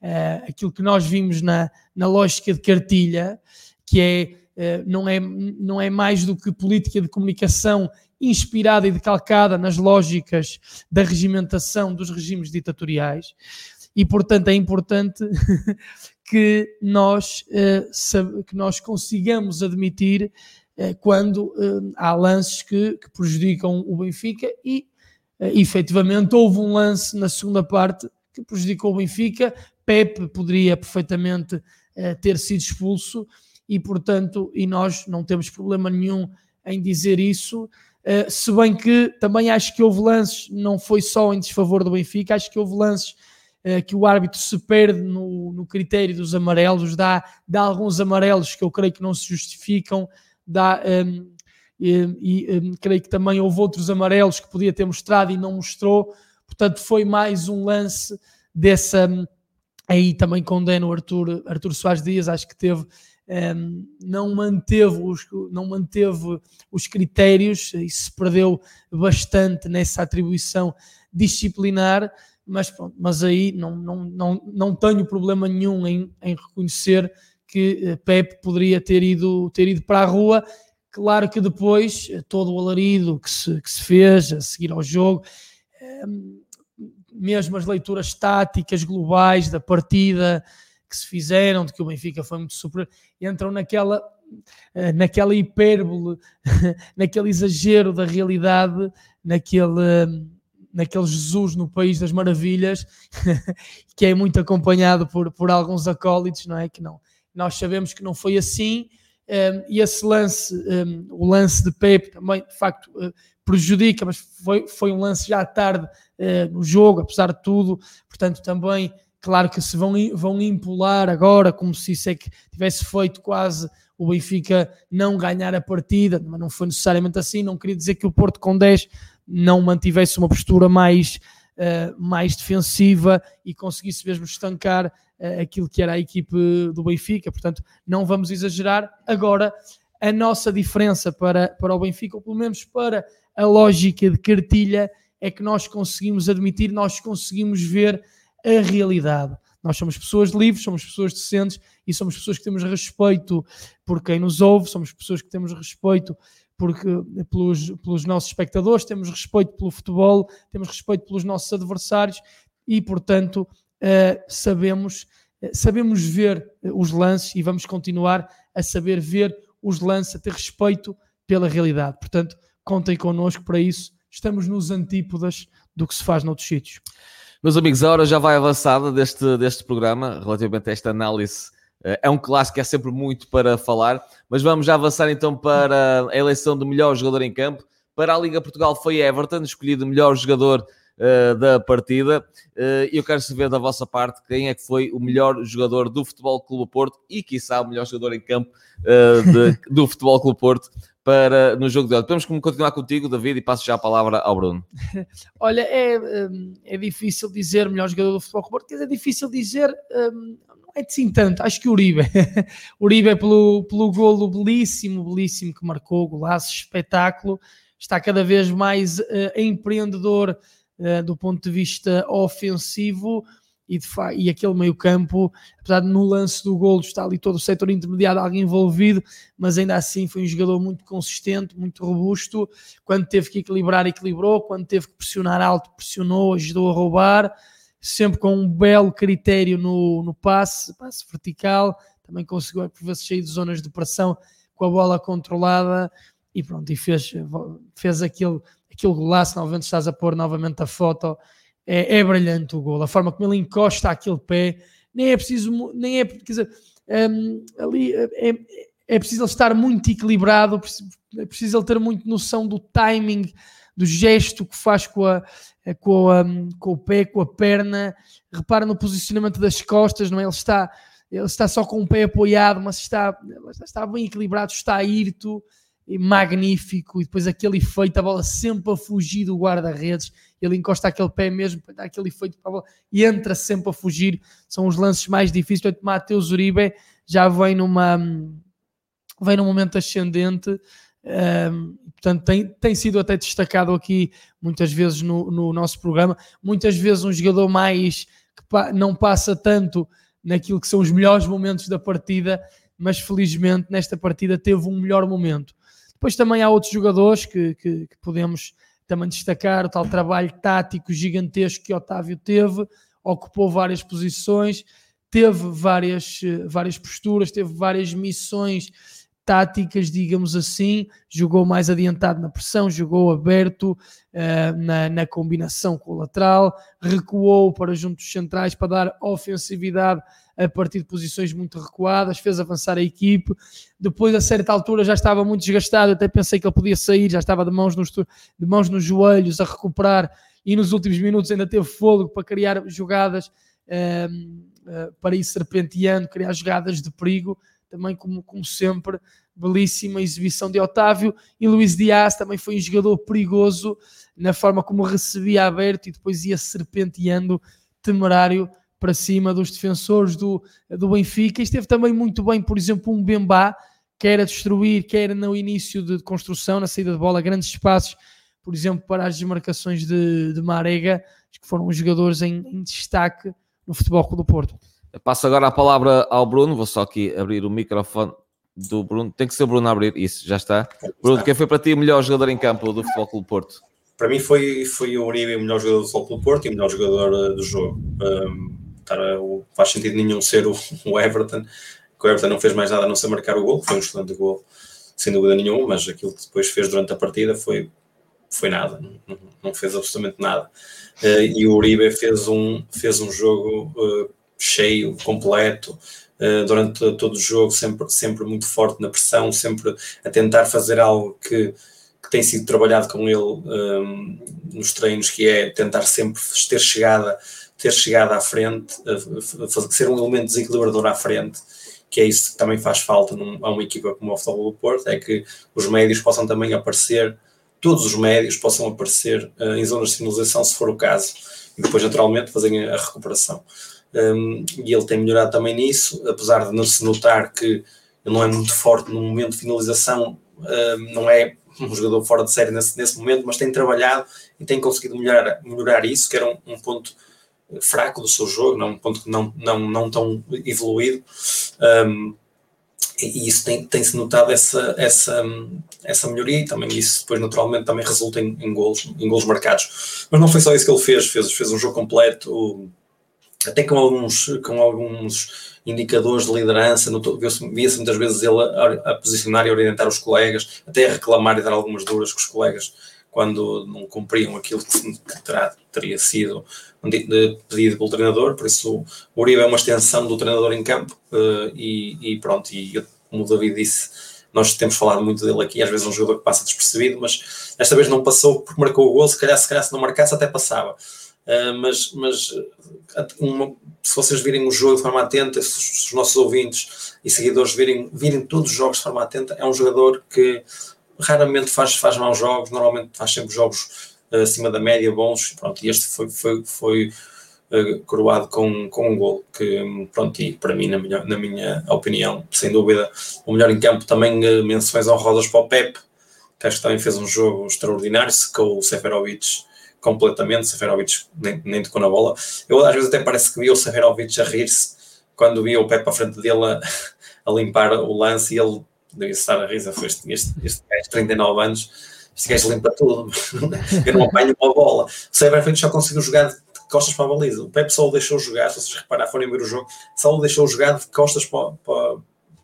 Speaker 2: Uh, aquilo que nós vimos na, na lógica de cartilha, que é, uh, não, é, não é mais do que política de comunicação inspirada e decalcada nas lógicas da regimentação dos regimes ditatoriais. E, portanto, é importante que nós, uh, que nós consigamos admitir quando uh, há lances que, que, prejudicam o Benfica e efetivamente houve um lance na segunda parte que prejudicou o Benfica. Pepe poderia perfeitamente ter sido expulso e, portanto, e nós não temos problema nenhum em dizer isso. se bem que também acho que houve lances, não foi só em desfavor do Benfica, acho que houve lances eh, que o árbitro se perde no, no critério dos amarelos, dá, dá alguns amarelos que eu creio que não se justificam, dá, um, ehm, e, e um, creio que também houve outros amarelos que podia ter mostrado e não mostrou, portanto foi mais um lance dessa, um, aí também condeno o Arthur, Arthur Soares Dias, acho que teve um, não, manteve os, não manteve os critérios e se perdeu bastante nessa atribuição disciplinar mas, pronto, mas aí não, não, não, não tenho problema nenhum em, em reconhecer que eh, Pepe poderia ter ido, ter ido para a rua. Claro que depois eh, todo o alarido que se, que se fez a seguir ao jogo, ehm, mesmo as leituras táticas globais da partida que se fizeram, de que o Benfica foi muito superior, entram naquela, eh, naquela hipérbole, naquele exagero da realidade, naquele naquele Jesus no País das Maravilhas, que é muito acompanhado por, por alguns acólitos, não é? Que não, nós sabemos que não foi assim, um, e esse lance, um, o lance de Pepe também, de facto, uh, prejudica, mas foi, foi um lance já tarde uh, no jogo, apesar de tudo, portanto também, claro que se vão, vão impular agora, como se isso é que tivesse feito quase o Benfica não ganhar a partida, mas não foi necessariamente assim, não queria dizer que o Porto com 10 não mantivesse uma postura mais, uh, mais defensiva e conseguisse mesmo estancar uh, aquilo que era a equipe do Benfica. Portanto, não vamos exagerar. Agora, a nossa diferença para, para o Benfica, ou pelo menos para a lógica de cartilha, é que nós conseguimos admitir, nós conseguimos ver a realidade. Nós somos pessoas livres, somos pessoas decentes e somos pessoas que temos respeito por quem nos ouve, somos pessoas que temos respeito porque, pelos, pelos nossos espectadores, temos respeito pelo futebol, temos respeito pelos nossos adversários e, portanto, uh, sabemos, uh, sabemos ver os lances e vamos continuar a saber ver os lances, a ter respeito pela realidade. Portanto, contem connosco para isso. Estamos nos antípodas do que se faz noutros sítios.
Speaker 1: Meus amigos, a hora já vai avançada deste, deste programa, relativamente a esta análise eh, é um clássico, é sempre muito para falar, mas vamos já avançar então para a eleição do melhor jogador em campo. Para a Liga Portugal foi Everton, escolhido melhor jogador uh, da partida. Uh, eu quero saber da vossa parte quem é que foi o melhor jogador do Futebol Clube Porto e, quiçá, o melhor jogador em campo uh, de, do Futebol Clube Porto para, no jogo de hoje. Podemos continuar contigo, David, e passo já a palavra ao Bruno.
Speaker 2: Olha, é, é difícil dizer melhor jogador do Futebol Clube Porto, é difícil dizer um, é assim tanto, acho que o Uribe, Uribe é pelo, pelo golo belíssimo, belíssimo que marcou, golaço, espetáculo, está cada vez mais uh, empreendedor uh, do ponto de vista ofensivo e, de e aquele meio campo, apesar de no lance do golo está ali todo o setor intermediário alguém envolvido, mas ainda assim foi um jogador muito consistente, muito robusto, quando teve que equilibrar, equilibrou, quando teve que pressionar alto, pressionou, ajudou a roubar, sempre com um belo critério no, no passe, passe vertical, também conseguiu por vezes sair de zonas de pressão com a bola controlada e pronto, e fez, fez aquele, aquele golaço, novamente estás a pôr novamente a foto, é, é brilhante o gol, a forma como ele encosta aquele pé, nem é preciso, nem é, quer dizer, um, ali é, é preciso estar muito equilibrado, é preciso ele ter muito noção do timing, do gesto que faz com, a, com, a, com o pé, com a perna. Repara no posicionamento das costas, não é? Ele está, ele está só com o pé apoiado, mas está, está bem equilibrado, está irto magnífico, e depois aquele efeito, a bola sempre a fugir do guarda-redes, ele encosta aquele pé mesmo para dar aquele efeito para a bola e entra sempre a fugir, são os lances mais difíceis, portanto Mateus Uribe já vem numa vem num momento ascendente um, portanto tem, tem sido até destacado aqui muitas vezes no, no nosso programa, muitas vezes um jogador mais que pa, não passa tanto naquilo que são os melhores momentos da partida, mas felizmente nesta partida teve um melhor momento. Depois também há outros jogadores que, que, que podemos também destacar, o tal trabalho tático gigantesco que Otávio teve, ocupou várias posições, teve várias, várias posturas, teve várias missões táticas, digamos assim, jogou mais adiantado na pressão, jogou aberto uh, na, na combinação com o lateral, recuou para juntos centrais para dar ofensividade a partir de posições muito recuadas, fez avançar a equipe. Depois, a certa altura, já estava muito desgastado, até pensei que ele podia sair, já estava de mãos nos, de mãos nos joelhos a recuperar e nos últimos minutos ainda teve fôlego para criar jogadas uh, uh, para ir serpenteando, criar jogadas de perigo também como, como sempre, belíssima exibição de Otávio e Luís Dias também foi um jogador perigoso na forma como recebia aberto e depois ia serpenteando temerário para cima dos defensores do, do Benfica. Esteve também muito bem, por exemplo, um Bembá, quer a destruir, quer no início de construção, na saída de bola, grandes espaços, por exemplo, para as desmarcações de, de Marega, que foram os jogadores em, em destaque no Futebol do Porto.
Speaker 1: Passo agora a palavra ao Bruno, vou só aqui abrir o microfone do Bruno. Tem que ser o Bruno a abrir, isso, já está. Bruno, quem foi para ti o melhor jogador em campo do Futebol Clube Porto?
Speaker 3: Para mim foi, foi o Uribe o melhor jogador do Futebol Clube Porto e o melhor jogador uh, do jogo. Um, o, faz sentido nenhum ser o, o Everton, que o Everton não fez mais nada a não ser marcar o gol, foi um excelente gol, sem dúvida nenhuma, mas aquilo que depois fez durante a partida foi, foi nada, não, não fez absolutamente nada. Uh, e o Uribe fez um, fez um jogo uh, cheio, completo, uh, durante todo o jogo, sempre, sempre muito forte na pressão, sempre a tentar fazer algo que, que tem sido trabalhado com ele um, nos treinos, que é tentar sempre ter chegada, ter chegada à frente, fazer, ser um elemento desequilibrador à frente, que é isso que também faz falta num, a uma equipa como o Futebol do Porto, é que os médios possam também aparecer, todos os médios possam aparecer uh, em zonas de finalização, se for o caso, e depois naturalmente fazem a recuperação um, e ele tem melhorado também nisso, apesar de se notar que ele não é muito forte no momento de finalização, um, não é um jogador fora de série nesse, nesse momento, mas tem trabalhado e tem conseguido melhorar, melhorar isso, que era um, um ponto fraco do seu jogo, não, um ponto não, não, não tão evoluído. Um, e isso tem, tem-se notado essa, essa, essa melhoria e também isso depois naturalmente também resulta em, em, golos, em golos marcados. Mas não foi só isso que ele fez, fez, fez um jogo completo, até com alguns, com alguns indicadores de liderança, via-se muitas vezes ele a, a, posicionar e orientar os colegas, até a reclamar e dar algumas duras com os colegas quando não cumpriam aquilo que, que terá, teria sido pedido pelo treinador, por isso o Uribe é uma extensão do treinador em campo uh, e, e, pronto, e como o David disse, nós temos falado muito dele aqui, às vezes é um jogador que passa despercebido, mas desta vez não passou porque marcou o gol, se calhar, se calhar se não marcasse até passava. Uh, mas, mas uma, se vocês virem o jogo de forma atenta, se os, os nossos ouvintes e seguidores virem, virem todos os jogos de forma atenta, é um jogador que raramente faz, faz maus jogos, normalmente faz sempre jogos uh, acima da média, bons, pronto, e este foi, foi, foi uh, coroado com, com um gol, que pronto, e para mim, na minha, na minha opinião, sem dúvida, o melhor em campo, também menções honrosas para o Pep, que acho que também fez um jogo extraordinário, secou o Seferovic completamente, Seferovic nem, nem tocou na bola. Eu às vezes até parece que vi o Seferovic a rir-se quando via o pé para a frente dele a, a, limpar o lance e ele devia estar a risa. Este, este, este gajo, 39 anos, este gajo limpa tudo, eu não apanho uma bola. O Seferovic só conseguiu jogar de costas para a baliza. O Pepe só o deixou jogar, se vocês reparar, forem ver o jogo, só o deixou jogar de costas para, para,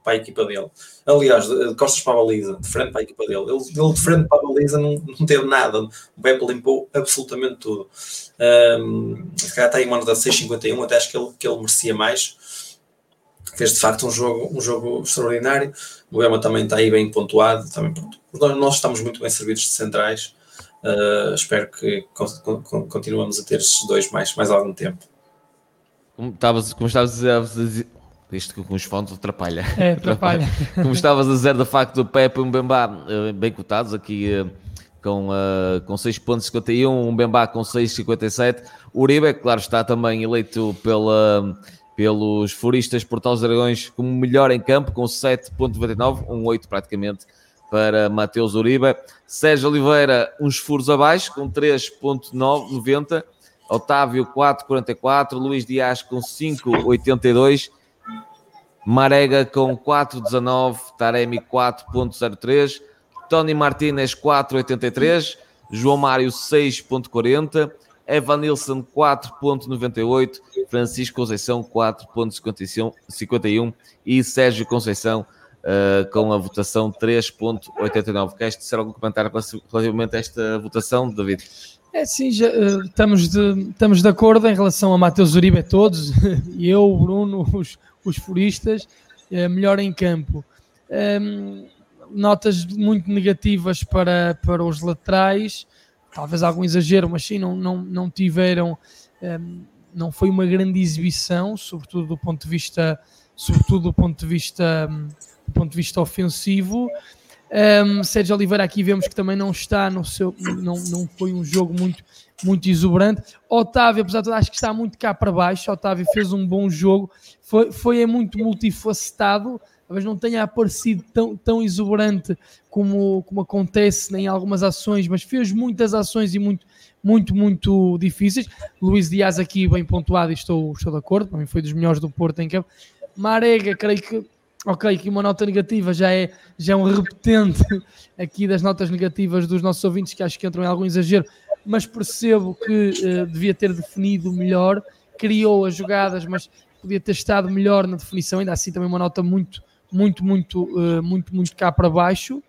Speaker 3: para a equipa dele. Aliás, de costas para a baliza, de frente para a equipa dele. Ele, ele de frente para a baliza não, não teve nada. O Pepe limpou absolutamente tudo. Um, se calhar está aí uma nota 6,51, até acho que ele, que ele merecia mais. fez de facto um jogo, um jogo extraordinário. O Bema também está aí bem pontuado. Também. Nós estamos muito bem servidos de centrais. Uh, espero que continuemos a ter estes dois mais, mais algum tempo.
Speaker 1: Como estavas, como estavas a isto com os fontes atrapalha.
Speaker 2: É, atrapalha.
Speaker 1: como estavas a dizer, de facto, o Pepe e o Mbemba uh, bem cotados aqui. Uh, com, uh, com 6.51, um Bembá com 6.57. O Uribe, claro, está também eleito pela, pelos furistas Portal dos Dragões como melhor em campo, com 7.99, um 8 praticamente para Mateus Uribe. Sérgio Oliveira, uns furos abaixo, com 3.90. Otávio 4.44, Luís Dias com 5.82, Marega com 4.19, Taremi 4.03, Tony Martinez 4,83, João Mário 6,40, Evanilson 4,98, Francisco Conceição 4,51 e Sérgio Conceição uh, com a votação 3,89. Queres dizer algum comentário relativamente a esta votação, David?
Speaker 2: É sim, já, uh, estamos, de, estamos de acordo em relação a Matheus Uribe, todos, eu, Bruno, os, os furistas, uh, melhor em campo. Ehm, notas muito negativas para, para os laterais, talvez algum exagero, mas sim, não, não, não tiveram, ehm, não foi uma grande exibição, sobretudo do ponto de vista, sobretudo do ponto de vista, um, do ponto de vista ofensivo. Um, Sérgio Oliveira aqui vemos que também não está no seu, não, não foi um jogo muito, muito exuberante. Otávio, apesar de tudo, acho que está muito cá para baixo. Otávio fez um bom jogo, foi, foi é muito multifacetado, talvez não tenha aparecido tão, tão exuberante como, como acontece em algumas ações, mas fez muitas ações e muito, muito, muito difíceis. Luís Dias aqui bem pontuado e estou, estou de acordo, mim foi dos melhores do Porto em campo. Marega, creio que, ok, que uma nota negativa já é, já é um repetente aqui das notas negativas dos nossos ouvintes, que acho que entram em algum exagero, mas percebo que uh, devia ter definido melhor, criou as jogadas, mas podia ter estado melhor na definição, ainda assim também uma nota muito, muito, muito, uh, muito, muito cá para baixo.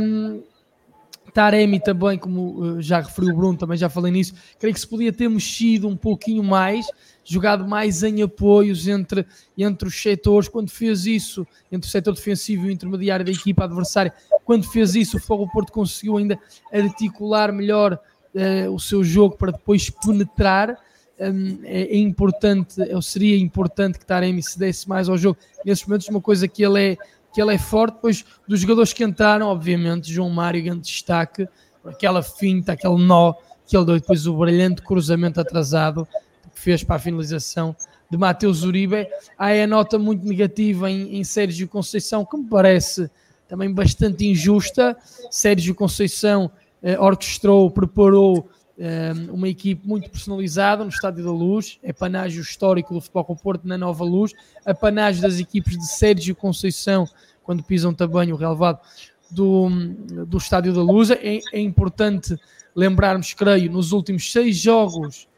Speaker 2: Um, Taremi também, como uh, já referiu o Bruno, também já falei nisso, creio que se podia ter mexido um pouquinho mais, jogado mais em apoios entre, entre os setores, quando fez isso, entre o setor defensivo e o intermediário da equipa adversária, quando fez isso, o Fogo Porto conseguiu ainda articular melhor uh, o seu jogo para depois penetrar, um, é, é, importante, seria importante que Taremi se desse mais ao jogo. Nesses momentos, uma coisa que ele é, que ele é forte, depois dos jogadores que entraram, obviamente, João Mário, grande destaque, aquela finta, aquele nó que ele deu, depois o brilhante cruzamento atrasado fez para a finalização de Mateus Uribe. Há a nota muito negativa em, em Sérgio Conceição, que me parece também bastante injusta. Sérgio Conceição eh, orquestrou, preparou uma equipe muito personalizada no Estádio da Luz, é panágio histórico do Futebol com Porto na Nova Luz, a panágio das equipes de Sérgio Conceição, quando pisam também o relevado do, do Estádio da Luz. É, é importante lembrarmos, creio, nos últimos seis jogos,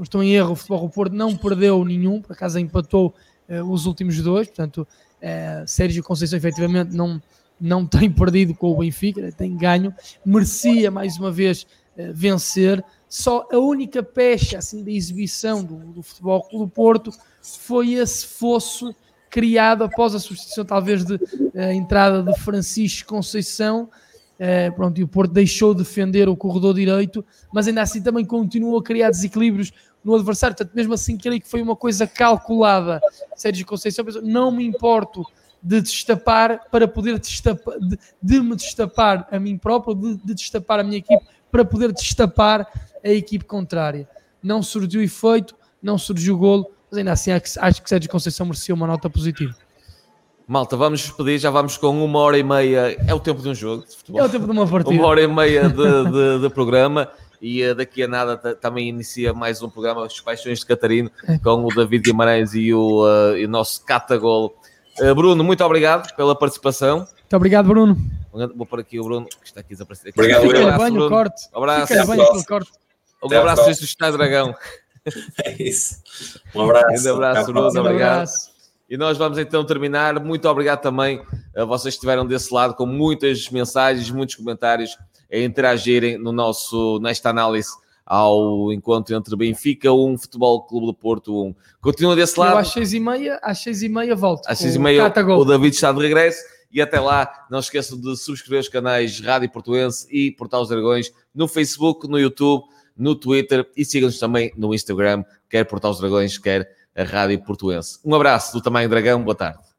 Speaker 2: não estou em erro, o Futebol com Porto não perdeu nenhum, por acaso empatou uh, os últimos dois, portanto, uh, Sérgio Conceição efetivamente não, não tem perdido com o Benfica, tem ganho, merecia mais uma vez eh, vencer. Só a única pecha assim, da exibição do, do Futebol do Porto foi esse fosso criado após a substituição, talvez, de eh, entrada de Francisco Conceição. Uh, pronto, e o Porto deixou de defender o corredor direito, mas ainda assim também continuou a criar desequilíbrios no adversário. Portanto, mesmo assim, creio que foi uma coisa calculada. Sérgio Conceição pensou, não me importo de destapar para poder destapar, de, de me destapar a mim próprio, de, de destapar a minha equipe para poder destapar a equipe contrária. Não surgiu efeito, não surgiu golo, mas ainda assim acho que Sérgio Conceição merecia uma nota positiva.
Speaker 1: Malta, vamos despedir, já vamos com uma hora e meia, é o tempo de um jogo de futebol.
Speaker 2: É o tempo de uma partida.
Speaker 1: Uma hora e meia de, de, de programa e uh, daqui a nada também inicia mais um programa, Os Paixões de Catarino, com o David Guimarães e o, uh, e o nosso Catagol. Uh, Bruno, muito obrigado pela participação.
Speaker 2: Muito obrigado, Bruno.
Speaker 1: Vou pôr aqui o Bruno, que está aqui desaparecido.
Speaker 3: Obrigado,
Speaker 2: Fica abraço, Bruno. corte.
Speaker 1: Um abraço.
Speaker 2: Fica bem pelo corte.
Speaker 1: Um abraço desde o Estado Dragão.
Speaker 3: É isso. Um abraço.
Speaker 1: Um abraço, Bruno. Obrigado. E nós vamos então terminar. Muito obrigado também a vocês que estiveram desse lado com muitas mensagens, muitos comentários interagirem no nosso, nesta análise ao encontro entre Benfica 1, Futebol Clube do Porto 1. Continua desse lado.
Speaker 2: Eu às seis e meia, às seis e meia volto.
Speaker 1: Às seis e meia o David está de regresso. E até lá, não esqueçam de subscrever os canais Rádio Portuense e Portal dos Dragões no Facebook, no YouTube, no Twitter e sigam-nos também no Instagram, quer Portal dos Dragões, quer a Rádio Portuense. Um abraço do Tamanho Dragão, boa tarde.